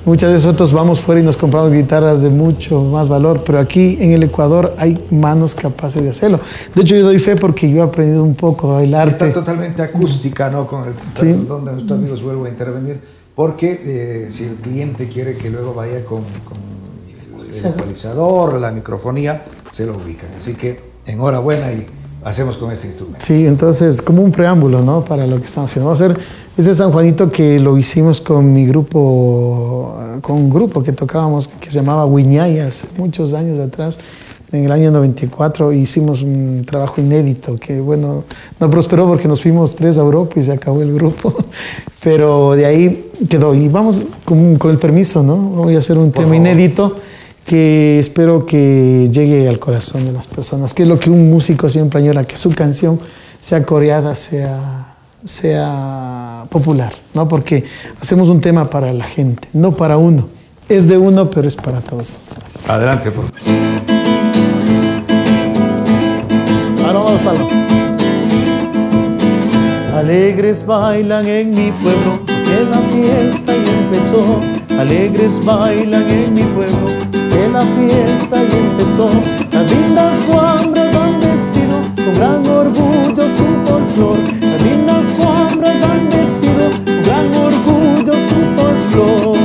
Muchas veces nosotros vamos fuera y nos compramos guitarras de mucho más valor, pero aquí en el Ecuador hay manos capaces de hacerlo. De hecho, yo doy fe porque yo he aprendido un poco el arte. Está totalmente acústica, ¿no? Con el sí. donde nuestros amigos vuelvo a intervenir, porque eh, si el cliente quiere que luego vaya con, con el ecualizador, la microfonía, se lo ubican. Así que enhorabuena y hacemos con este instrumento. Sí, entonces como un preámbulo, ¿no? Para lo que estamos haciendo. Vamos a hacer ese San Juanito que lo hicimos con mi grupo, con un grupo que tocábamos que se llamaba Huiñayas, muchos años atrás. En el año 94 hicimos un trabajo inédito que, bueno, no prosperó porque nos fuimos tres a Europa y se acabó el grupo. Pero de ahí quedó. Y vamos con, con el permiso, ¿no? Voy a hacer un Por tema favor. inédito que espero que llegue al corazón de las personas, que es lo que un músico siempre añora, que su canción sea coreada, sea, sea popular, ¿no? Porque hacemos un tema para la gente, no para uno. Es de uno, pero es para todos ustedes. Adelante, por favor. Ahora vamos para los... Alegres bailan en mi pueblo, que la fiesta ya empezó. Alegres bailan en mi pueblo, la fiesta ya empezó. Las lindas guambras han vestido con gran orgullo su folclor. Las lindas guambras han vestido con gran orgullo su folclor.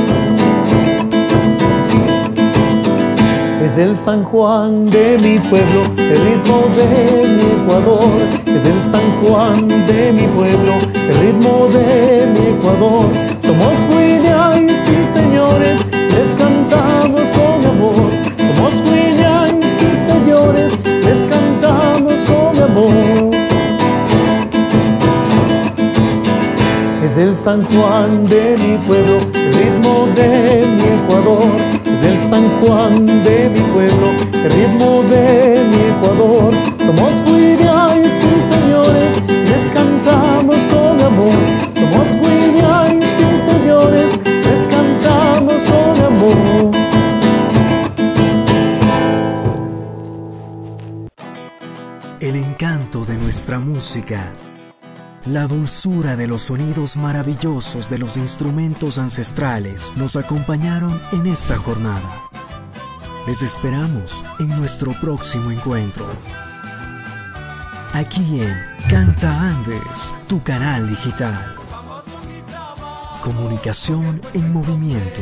Es el San Juan de mi pueblo, el ritmo de mi Ecuador. Es el San Juan de mi pueblo, el ritmo de mi Ecuador. Somos Williams, sí señores, les cantamos con Somos Williams, sí señores, les cantamos con amor. Es el San Juan de mi pueblo, el ritmo de mi Ecuador. Es el San Juan de mi pueblo, el ritmo de mi Ecuador. Nuestra música, la dulzura de los sonidos maravillosos de los instrumentos ancestrales nos acompañaron en esta jornada. Les esperamos en nuestro próximo encuentro. Aquí en Canta Andes, tu canal digital. Comunicación en movimiento.